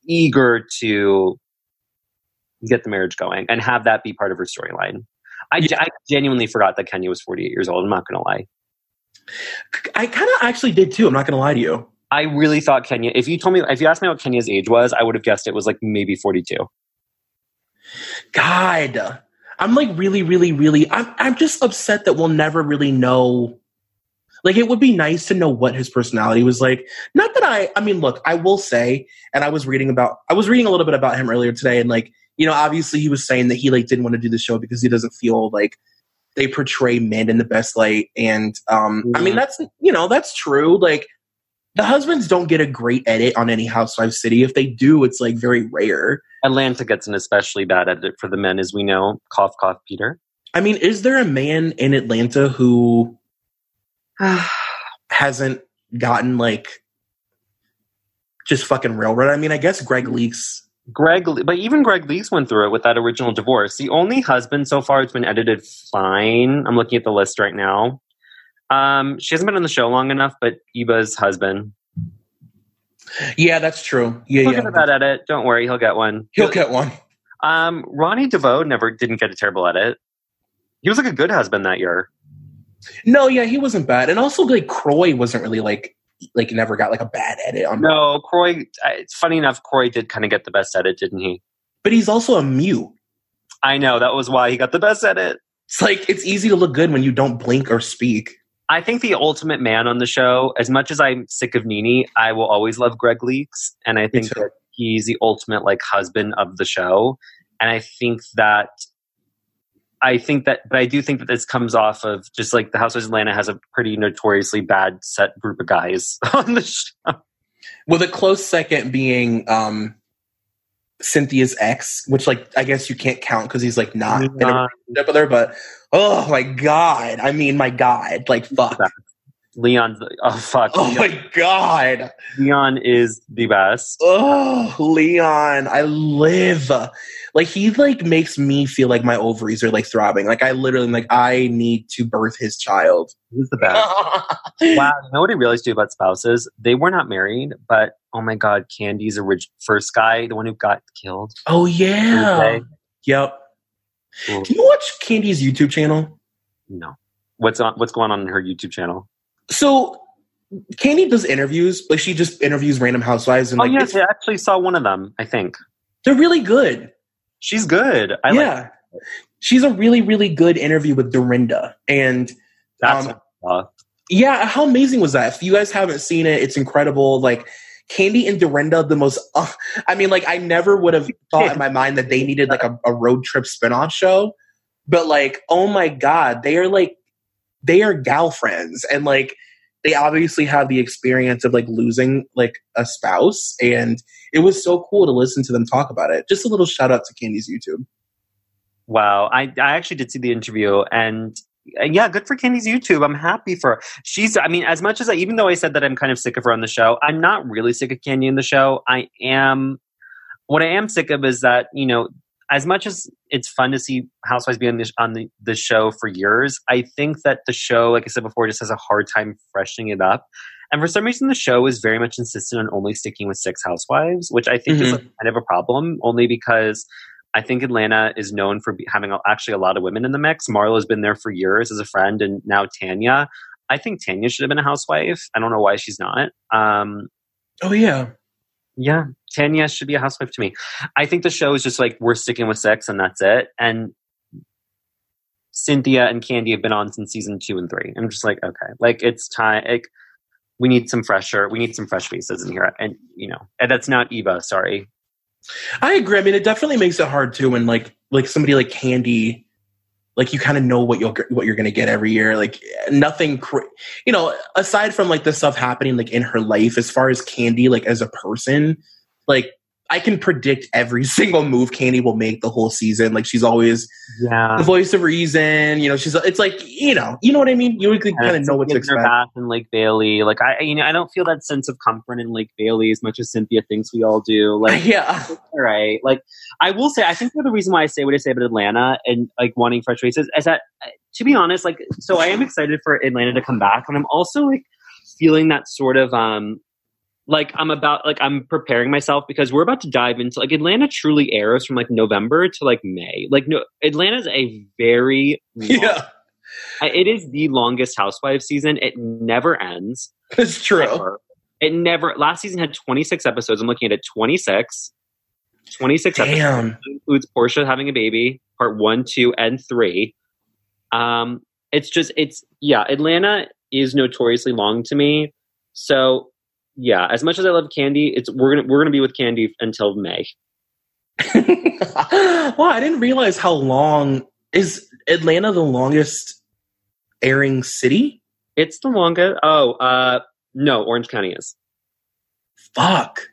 eager to get the marriage going and have that be part of her storyline I, I genuinely forgot that kenya was 48 years old i'm not gonna lie
i kind of actually did too i'm not gonna lie to you
I really thought Kenya. If you told me, if you asked me what Kenya's age was, I would have guessed it was like maybe forty-two.
God, I'm like really, really, really. I'm I'm just upset that we'll never really know. Like, it would be nice to know what his personality was like. Not that I. I mean, look, I will say, and I was reading about. I was reading a little bit about him earlier today, and like, you know, obviously he was saying that he like didn't want to do the show because he doesn't feel like they portray men in the best light. And um, mm-hmm. I mean, that's you know, that's true. Like the husbands don't get a great edit on any Housewives city. If they do, it's like very rare.
Atlanta gets an especially bad edit for the men, as we know. Cough, cough, Peter.
I mean, is there a man in Atlanta who hasn't gotten like just fucking railroad? I mean, I guess Gregg Leakes.
Greg, but even Gregg Leakes went through it with that original divorce. The only husband so far that's been edited fine. I'm looking at the list right now. Um, she hasn't been on the show long enough, but Eva's husband.
Yeah, that's true. Yeah,
Look
yeah.
at that edit. Don't worry, he'll get one.
He'll get one.
Um, Ronnie DeVoe never didn't get a terrible edit. He was like a good husband that year.
No, yeah, he wasn't bad, and also like Kroy wasn't really like like never got like a bad edit on.
No, Kroy. It's funny enough. Kroy did kind of get the best edit, didn't he?
But he's also a mute.
I know that was why he got the best edit.
It's like it's easy to look good when you don't blink or speak.
I think the ultimate man on the show, as much as I'm sick of NeNe, I will always love Gregg Leakes, And I think that he's the ultimate like husband of the show. And I think that I think that but I do think that this comes off of just like the Housewives of Atlanta has a pretty notoriously bad set group of guys on the show.
With a close second being um Cynthia's ex, which like I guess you can't count because he's like not in a relationship with her, but oh my god. I mean my god. Like fuck.
Leon's oh fuck.
Oh Leon. my god.
Leon is the best.
Oh Leon. I live. Like he like makes me feel like my ovaries are like throbbing. Like I literally like I need to birth his child.
He's the best. wow. You know what I realized too about spouses? They were not married, but oh my god, Kandi's original first guy, the one who got killed.
Oh yeah. Yep. Cool. Do you watch Kandi's YouTube channel?
No. What's on what's going on in her YouTube channel?
So Kandi does interviews. Like she just interviews random housewives. And
oh
like,
yes, I actually saw one of them. I think
they're really good.
She's good. I yeah,
like she's a really really good interview with Dorinda. And
that's um,
yeah. How amazing was that? If you guys haven't seen it, it's incredible. Like Kandi and Dorinda, the most. Uh, I mean, like I never would have thought in my mind that they needed like a, a road trip spinoff show. But like, oh my god, they are like they are gal friends and like they obviously have the experience of like losing like a spouse and it was so cool to listen to them talk about it. Just a little shout out to candy's youtube.
Wow. I, I actually did see the interview and uh, yeah good for Kandi's youtube. I'm happy for her she's i mean as much as i even though i said that i'm kind of sick of her on the show i'm not really sick of Kandi in the show. I am what i am sick of is that you know as much as it's fun to see Housewives be on the on the, the show for years, I think that the show, like I said before, just has a hard time freshening it up. And for some reason, the show is very much insistent on only sticking with six housewives, which I think mm-hmm. is like kind of a problem. Only because I think Atlanta is known for having actually a lot of women in the mix. Marlo's been there for years as a friend, and now Tanya. I think Tanya should have been a housewife. I don't know why she's not. Um,
oh yeah,
yeah. Tanya should be a housewife to me. I think the show is just like we're sticking with sex and that's it. And Cynthia and Kandi have been on since season two and three. I'm just like, okay, like it's time. Like, we need some fresher. We need some fresh faces in here. And you know, and that's not Eva. Sorry,
I agree. I mean, it definitely makes it hard too when like like somebody like Kandi, like you kind of know what you'll what you're to get every year. Like nothing, cra- you know, aside from like the stuff happening like in her life, as far as Kandi like as a person, like I can predict every single move Kandi will make the whole season. Like she's always
yeah
the voice of reason. You know, she's it's like you know you know what I mean. You can kind of know what to expect. Bath
in Lake Bailey, like I you know I don't feel that sense of comfort in Lake Bailey as much as Cynthia thinks we all do. Like
yeah,
all right. Like I will say, I think the reason why I say what I say about Atlanta and like wanting fresh faces is that to be honest, like so I am excited for Atlanta to come back, and I'm also like feeling that sort of um like I'm about like I'm preparing myself because we're about to dive into like Atlanta truly airs from like November to like May. Like no Atlanta's a very
long, yeah.
It is the longest housewives season. It never ends.
It's true. Ever.
It never last season had 26 episodes. I'm looking at it 26. 26
Damn.
episodes. It includes Porsha having a baby, part 1, 2 and 3. Um it's just it's yeah, Atlanta is notoriously long to me. So yeah, as much as I love Kandi, it's we're gonna we're gonna be with Kandi until May.
wow, I didn't realize how long is Atlanta the longest airing city?
It's the longest. Oh, uh, no, Orange County is.
Fuck.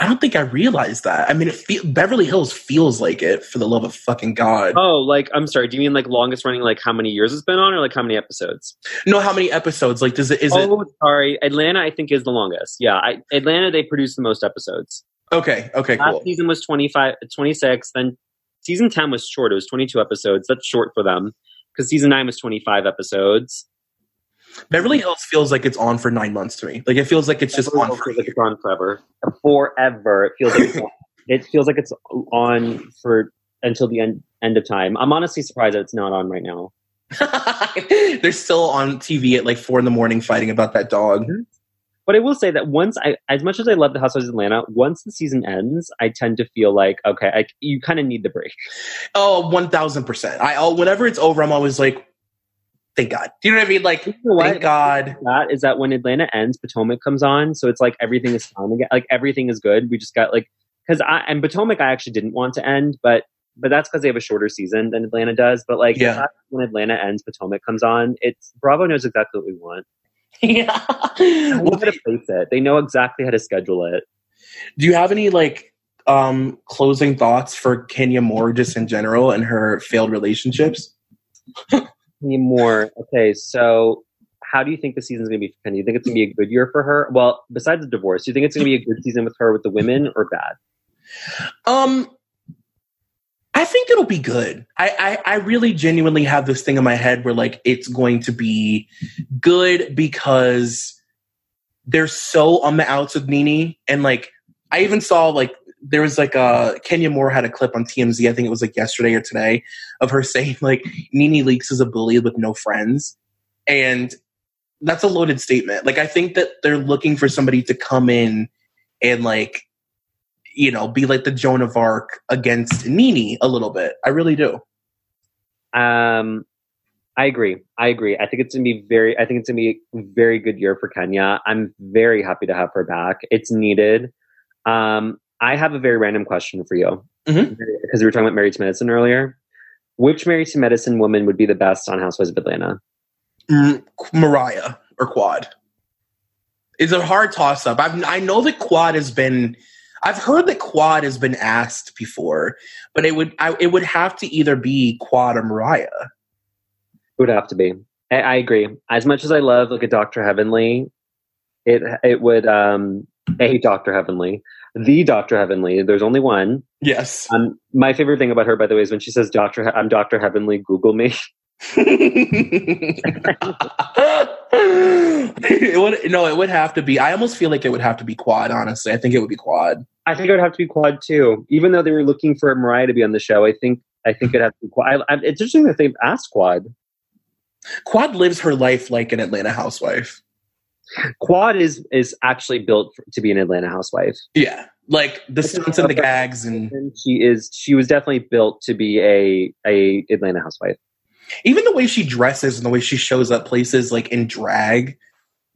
I don't think I realized that. I mean, it fe- Beverly Hills feels like it. For the love of fucking god!
Oh, like I'm sorry. Do you mean like longest running? Like how many years it's been on, or like how many episodes?
No, how many episodes? Like, does it? Is
oh,
it?
sorry. Atlanta, I think is the longest. Yeah, I, Atlanta they produce the most episodes.
Okay. Okay.
Last
cool.
season was 25, 26. Then season ten was short. It was 22 episodes. That's short for them because season nine was 25 episodes.
Beverly Hills feels like it's on for nine months to me. Like it feels like it's just on
for like it's on forever, forever. It feels like it's it feels like it's on for until the end end of time. I'm honestly surprised that it's not on right now.
They're still on TV at like four in the morning fighting about that dog. Mm-hmm.
But I will say that once I, as much as I love the Housewives of Atlanta, once the season ends, I tend to feel like okay, I, you kind of need the break.
Oh, one thousand percent. I whenever it's over, I'm always like, thank God. Do you know what I mean? Like, you know thank God.
That is that when Atlanta ends, Potomac comes on, so it's like everything is fine again. Like everything is good. We just got like because I and Potomac I actually didn't want to end, but but that's because they have a shorter season than Atlanta does. But like,
yeah.
when Atlanta ends, Potomac comes on. It's Bravo knows exactly what we want.
Yeah,
well, how to place it. They know exactly how to schedule it.
Do you have any like um closing thoughts for Kenya Moore just in general and her failed relationships?
more. Okay, so how do you think the season's going to be for Penny? Do you think it's going to be a good year for her? Well, besides the divorce, do you think it's going to be a good season with her with the women or bad?
Um, I think it'll be good. I, I, I really genuinely have this thing in my head where like it's going to be good because they're so on the outs with NeNe, and like I even saw like there was like a Kenya Moore had a clip on TMZ, I think it was like yesterday or today, of her saying like NeNe Leakes is a bully with no friends. And that's a loaded statement. Like I think that they're looking for somebody to come in and like, you know, be like the Joan of Arc against NeNe a little bit. I really do.
Um I agree. I agree. I think it's gonna be very I think it's gonna be a very good year for Kenya. I'm very happy to have her back. It's needed. Um, I have a very random question for you
mm-hmm.
because we were talking about Married to Medicine earlier. Which Married to Medicine woman would be the best on Housewives of Atlanta?
Mm, Mariah or Quad. It's a hard toss up. I've, I know that Quad has been. I've heard that Quad has been asked before, but it would I, it would have to either be Quad or Mariah.
It would have to be. I, I agree. As much as I love like a Doctor Heavenly, it it would um a Doctor Heavenly the Doctor Heavenly. There's only one.
Yes.
Um, my favorite thing about her, by the way, is when she says Doctor, I'm Doctor Heavenly. Google me.
it would no, it would have to be. I almost feel like it would have to be Quad. Honestly, I think it would be Quad.
I think it would have to be Quad too. Even though they were looking for Mariah to be on the show, I think I think it'd have to be Quad. I, I, it's interesting that they've asked Quad.
Quad lives her life like an Atlanta housewife.
Quad is is actually built for, to be an Atlanta housewife.
Yeah, like the stunts and the gags, and
she is she was definitely built to be a a Atlanta housewife.
Even the way she dresses and the way she shows up places like in drag,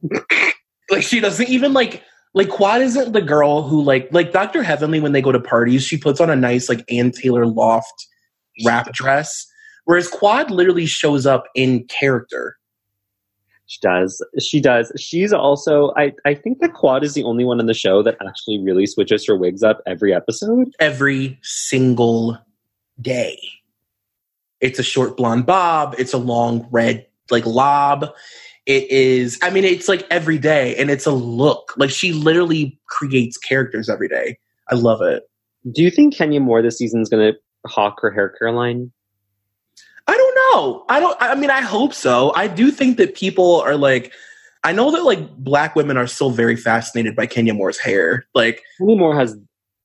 like she doesn't even like like Quad isn't the girl who like like Dr. Heavenly when they go to parties, she puts on a nice like Ann Taylor loft wrap dress, whereas Quad literally shows up in character.
She does. She does. She's also. I. I think that Quad is the only one in the show that actually really switches her wigs up every episode.
Every single day. It's a short blonde bob. It's a long red like lob. It is. I mean, it's like every day, and it's a look. Like she literally creates characters every day. I love it.
Do you think Kenya Moore this season is going to hawk her hair care line?
I don't know. I don't. I mean, I hope so. I do think that people are like. I know that like black women are still very fascinated by Kenya Moore's hair. Like
Kenya Moore has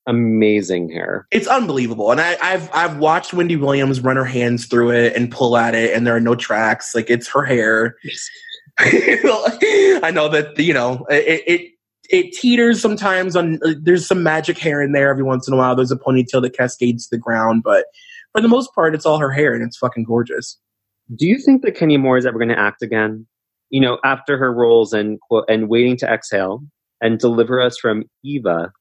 amazing hair.
It's unbelievable. And I, have I've watched Wendy Williams run her hands through it and pull at it, and there are no tracks. Like it's her hair. I know that you know it, it it teeters sometimes on. There's some magic hair in there every once in a while. There's a ponytail that cascades to the ground, but for the most part, it's all her hair and it's fucking gorgeous.
Do you think that Kenya Moore is ever going to act again? You know, after her roles and and waiting to exhale and deliver us from Eva.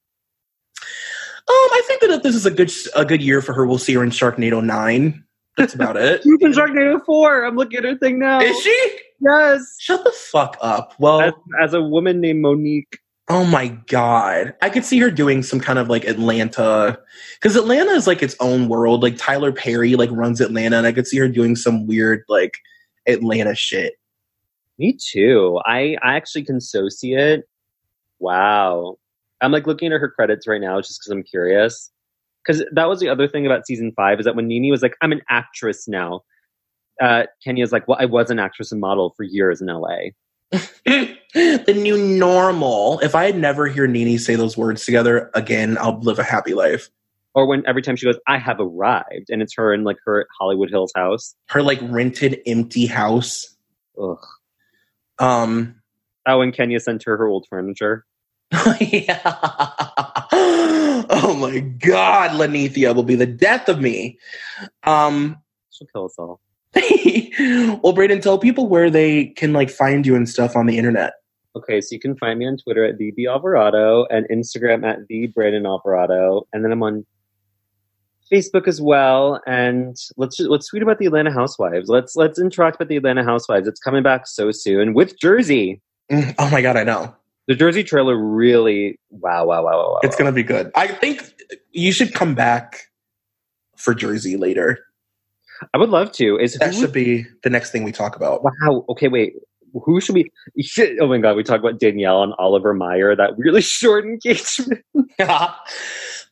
Um, I think that if this is a good a good year for her, we'll see her in Sharknado nine. That's about it.
She's in Sharknado four. I'm looking at her thing now.
Is she?
Yes.
Shut the fuck up. Well,
as, as a woman named Monique.
Oh my god. I could see her doing some kind of like Atlanta cuz Atlanta is like its own world. Like Tyler Perry like runs Atlanta and I could see her doing some weird like Atlanta shit.
Me too. I I actually can so see it. Wow. I'm like looking at her credits right now just cuz I'm curious. Cuz that was the other thing about season 5 is that when Nene was like I'm an actress now. Uh Kenya's like, "Well, I was an actress and model for years in LA."
the new normal. If I had never hear Nene say those words together again, I'll live a happy life.
Or when every time she goes, I have arrived, and it's her in like her Hollywood Hills house.
Her like rented empty house.
Ugh.
Um
Oh, and Kenya sent her her old furniture.
yeah. oh my god, Lanithia will be the death of me. Um
She'll kill us all.
well, Braden, tell people where they can like find you and stuff on the internet.
Okay, so you can find me on Twitter at the B Alvarado and Instagram at the Braden Alvarado, and then I'm on Facebook as well. And let's let's tweet about the Atlanta Housewives. Let's let's interact with the Atlanta Housewives. It's coming back so soon with Jersey.
Mm, oh my god, I know.
The Jersey trailer really wow wow wow wow. wow
it's gonna be good. I think you should come back for Jersey later.
I would love to. Is
that should be the next thing we talk about?
Wow. Okay, wait. Who should we? Should, oh my god, we talk about Danielle and Oliver Maier. That really short engagement.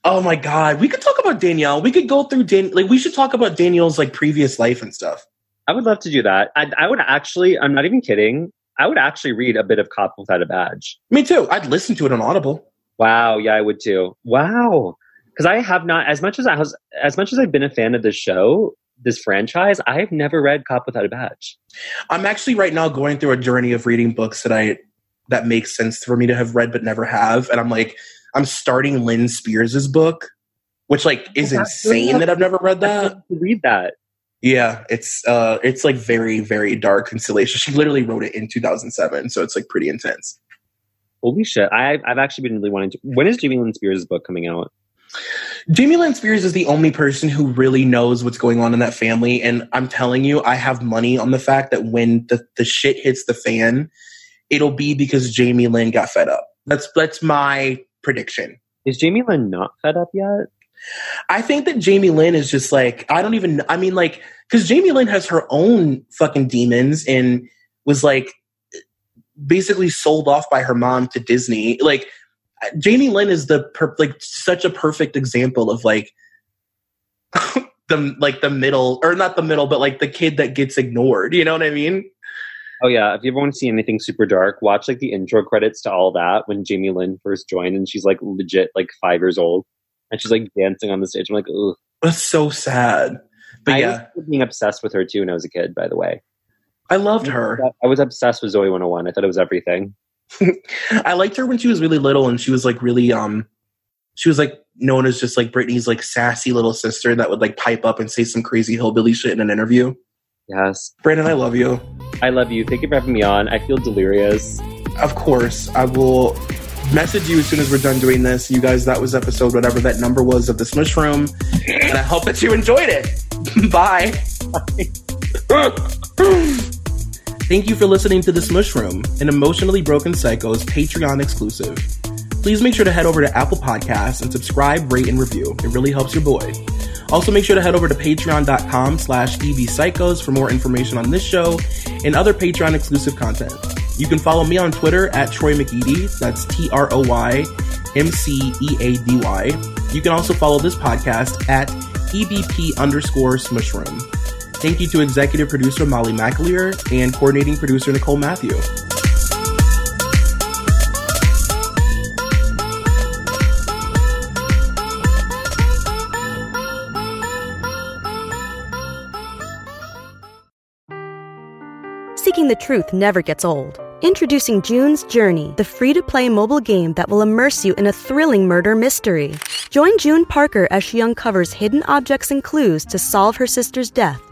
oh my god, we could talk about Danielle. We could go through Dan. Like we should talk about Danielle's like previous life and stuff.
I would love to do that. I, I would actually. I'm not even kidding. I would actually read a bit of Cop Without a Badge.
Me too. I'd listen to it on Audible.
Wow. Yeah, I would too. Wow. Because I have not as much as I was as much as I've been a fan of this show this franchise, I've never read Cop Without a Badge.
I'm actually right now going through a journey of reading books that I that makes sense for me to have read but never have, and I'm like, I'm starting Lynne Spears's book, which like is insane that I've never read that.
Read that.
Yeah, it's uh, it's like very very dark and salacious. She literally wrote it in 2007, so it's like pretty intense.
Holy shit! I've I've actually been really wanting to. When is Jamie Lynn Spears' book coming out?
Jamie Lynn Spears is the only person who really knows what's going on in that family. And I'm telling you, I have money on the fact that when the, the shit hits the fan, it'll be because Jamie Lynn got fed up. That's that's my prediction.
Is Jamie Lynn not fed up yet?
I think that Jamie Lynn is just like I don't even I mean like because Jamie Lynn has her own fucking demons and was like basically sold off by her mom to Disney. Like Jamie Lynn is the per- like such a perfect example of like the like the middle or not the middle, but like the kid that gets ignored. You know what I mean?
Oh yeah, if you ever want to see anything super dark, watch like the intro credits to all that when Jamie Lynn first joined, and she's like legit like five years old, and she's like dancing on the stage. I'm like, ooh,
that's so sad. But
I
yeah,
was being obsessed with her too when I was a kid. By the way,
I loved her.
I was obsessed with Zoey 101. I thought it was everything.
I liked her when she was really little, and she was like really um, she was like known as just like Britney's like sassy little sister that would like pipe up and say some crazy hillbilly shit in an interview.
Yes.
Brandon, I love you.
I love you. Thank you for having me on. I feel delirious.
Of course. I will message you as soon as we're done doing this. You guys, that was episode whatever that number was of the Smush Room. And I hope that you enjoyed it. Bye. Thank you for listening to The Smush Room, an emotionally broken psycho's Patreon exclusive. Please make sure to head over to Apple Podcasts and subscribe, rate, and review. It really helps your boy. Also, make sure to head over to patreon.com slash ebpsychos for more information on this show and other Patreon exclusive content. You can follow me on Twitter at Troy McEady. That's T R O Y M C E A D Y. You can also follow this podcast at EBP underscore Smushroom. Thank you to executive producer Molly McAleer and coordinating producer Nicole Matthew.
Seeking the truth never gets old. Introducing June's Journey, the free to play mobile game that will immerse you in a thrilling murder mystery. Join June Parker as she uncovers hidden objects and clues to solve her sister's death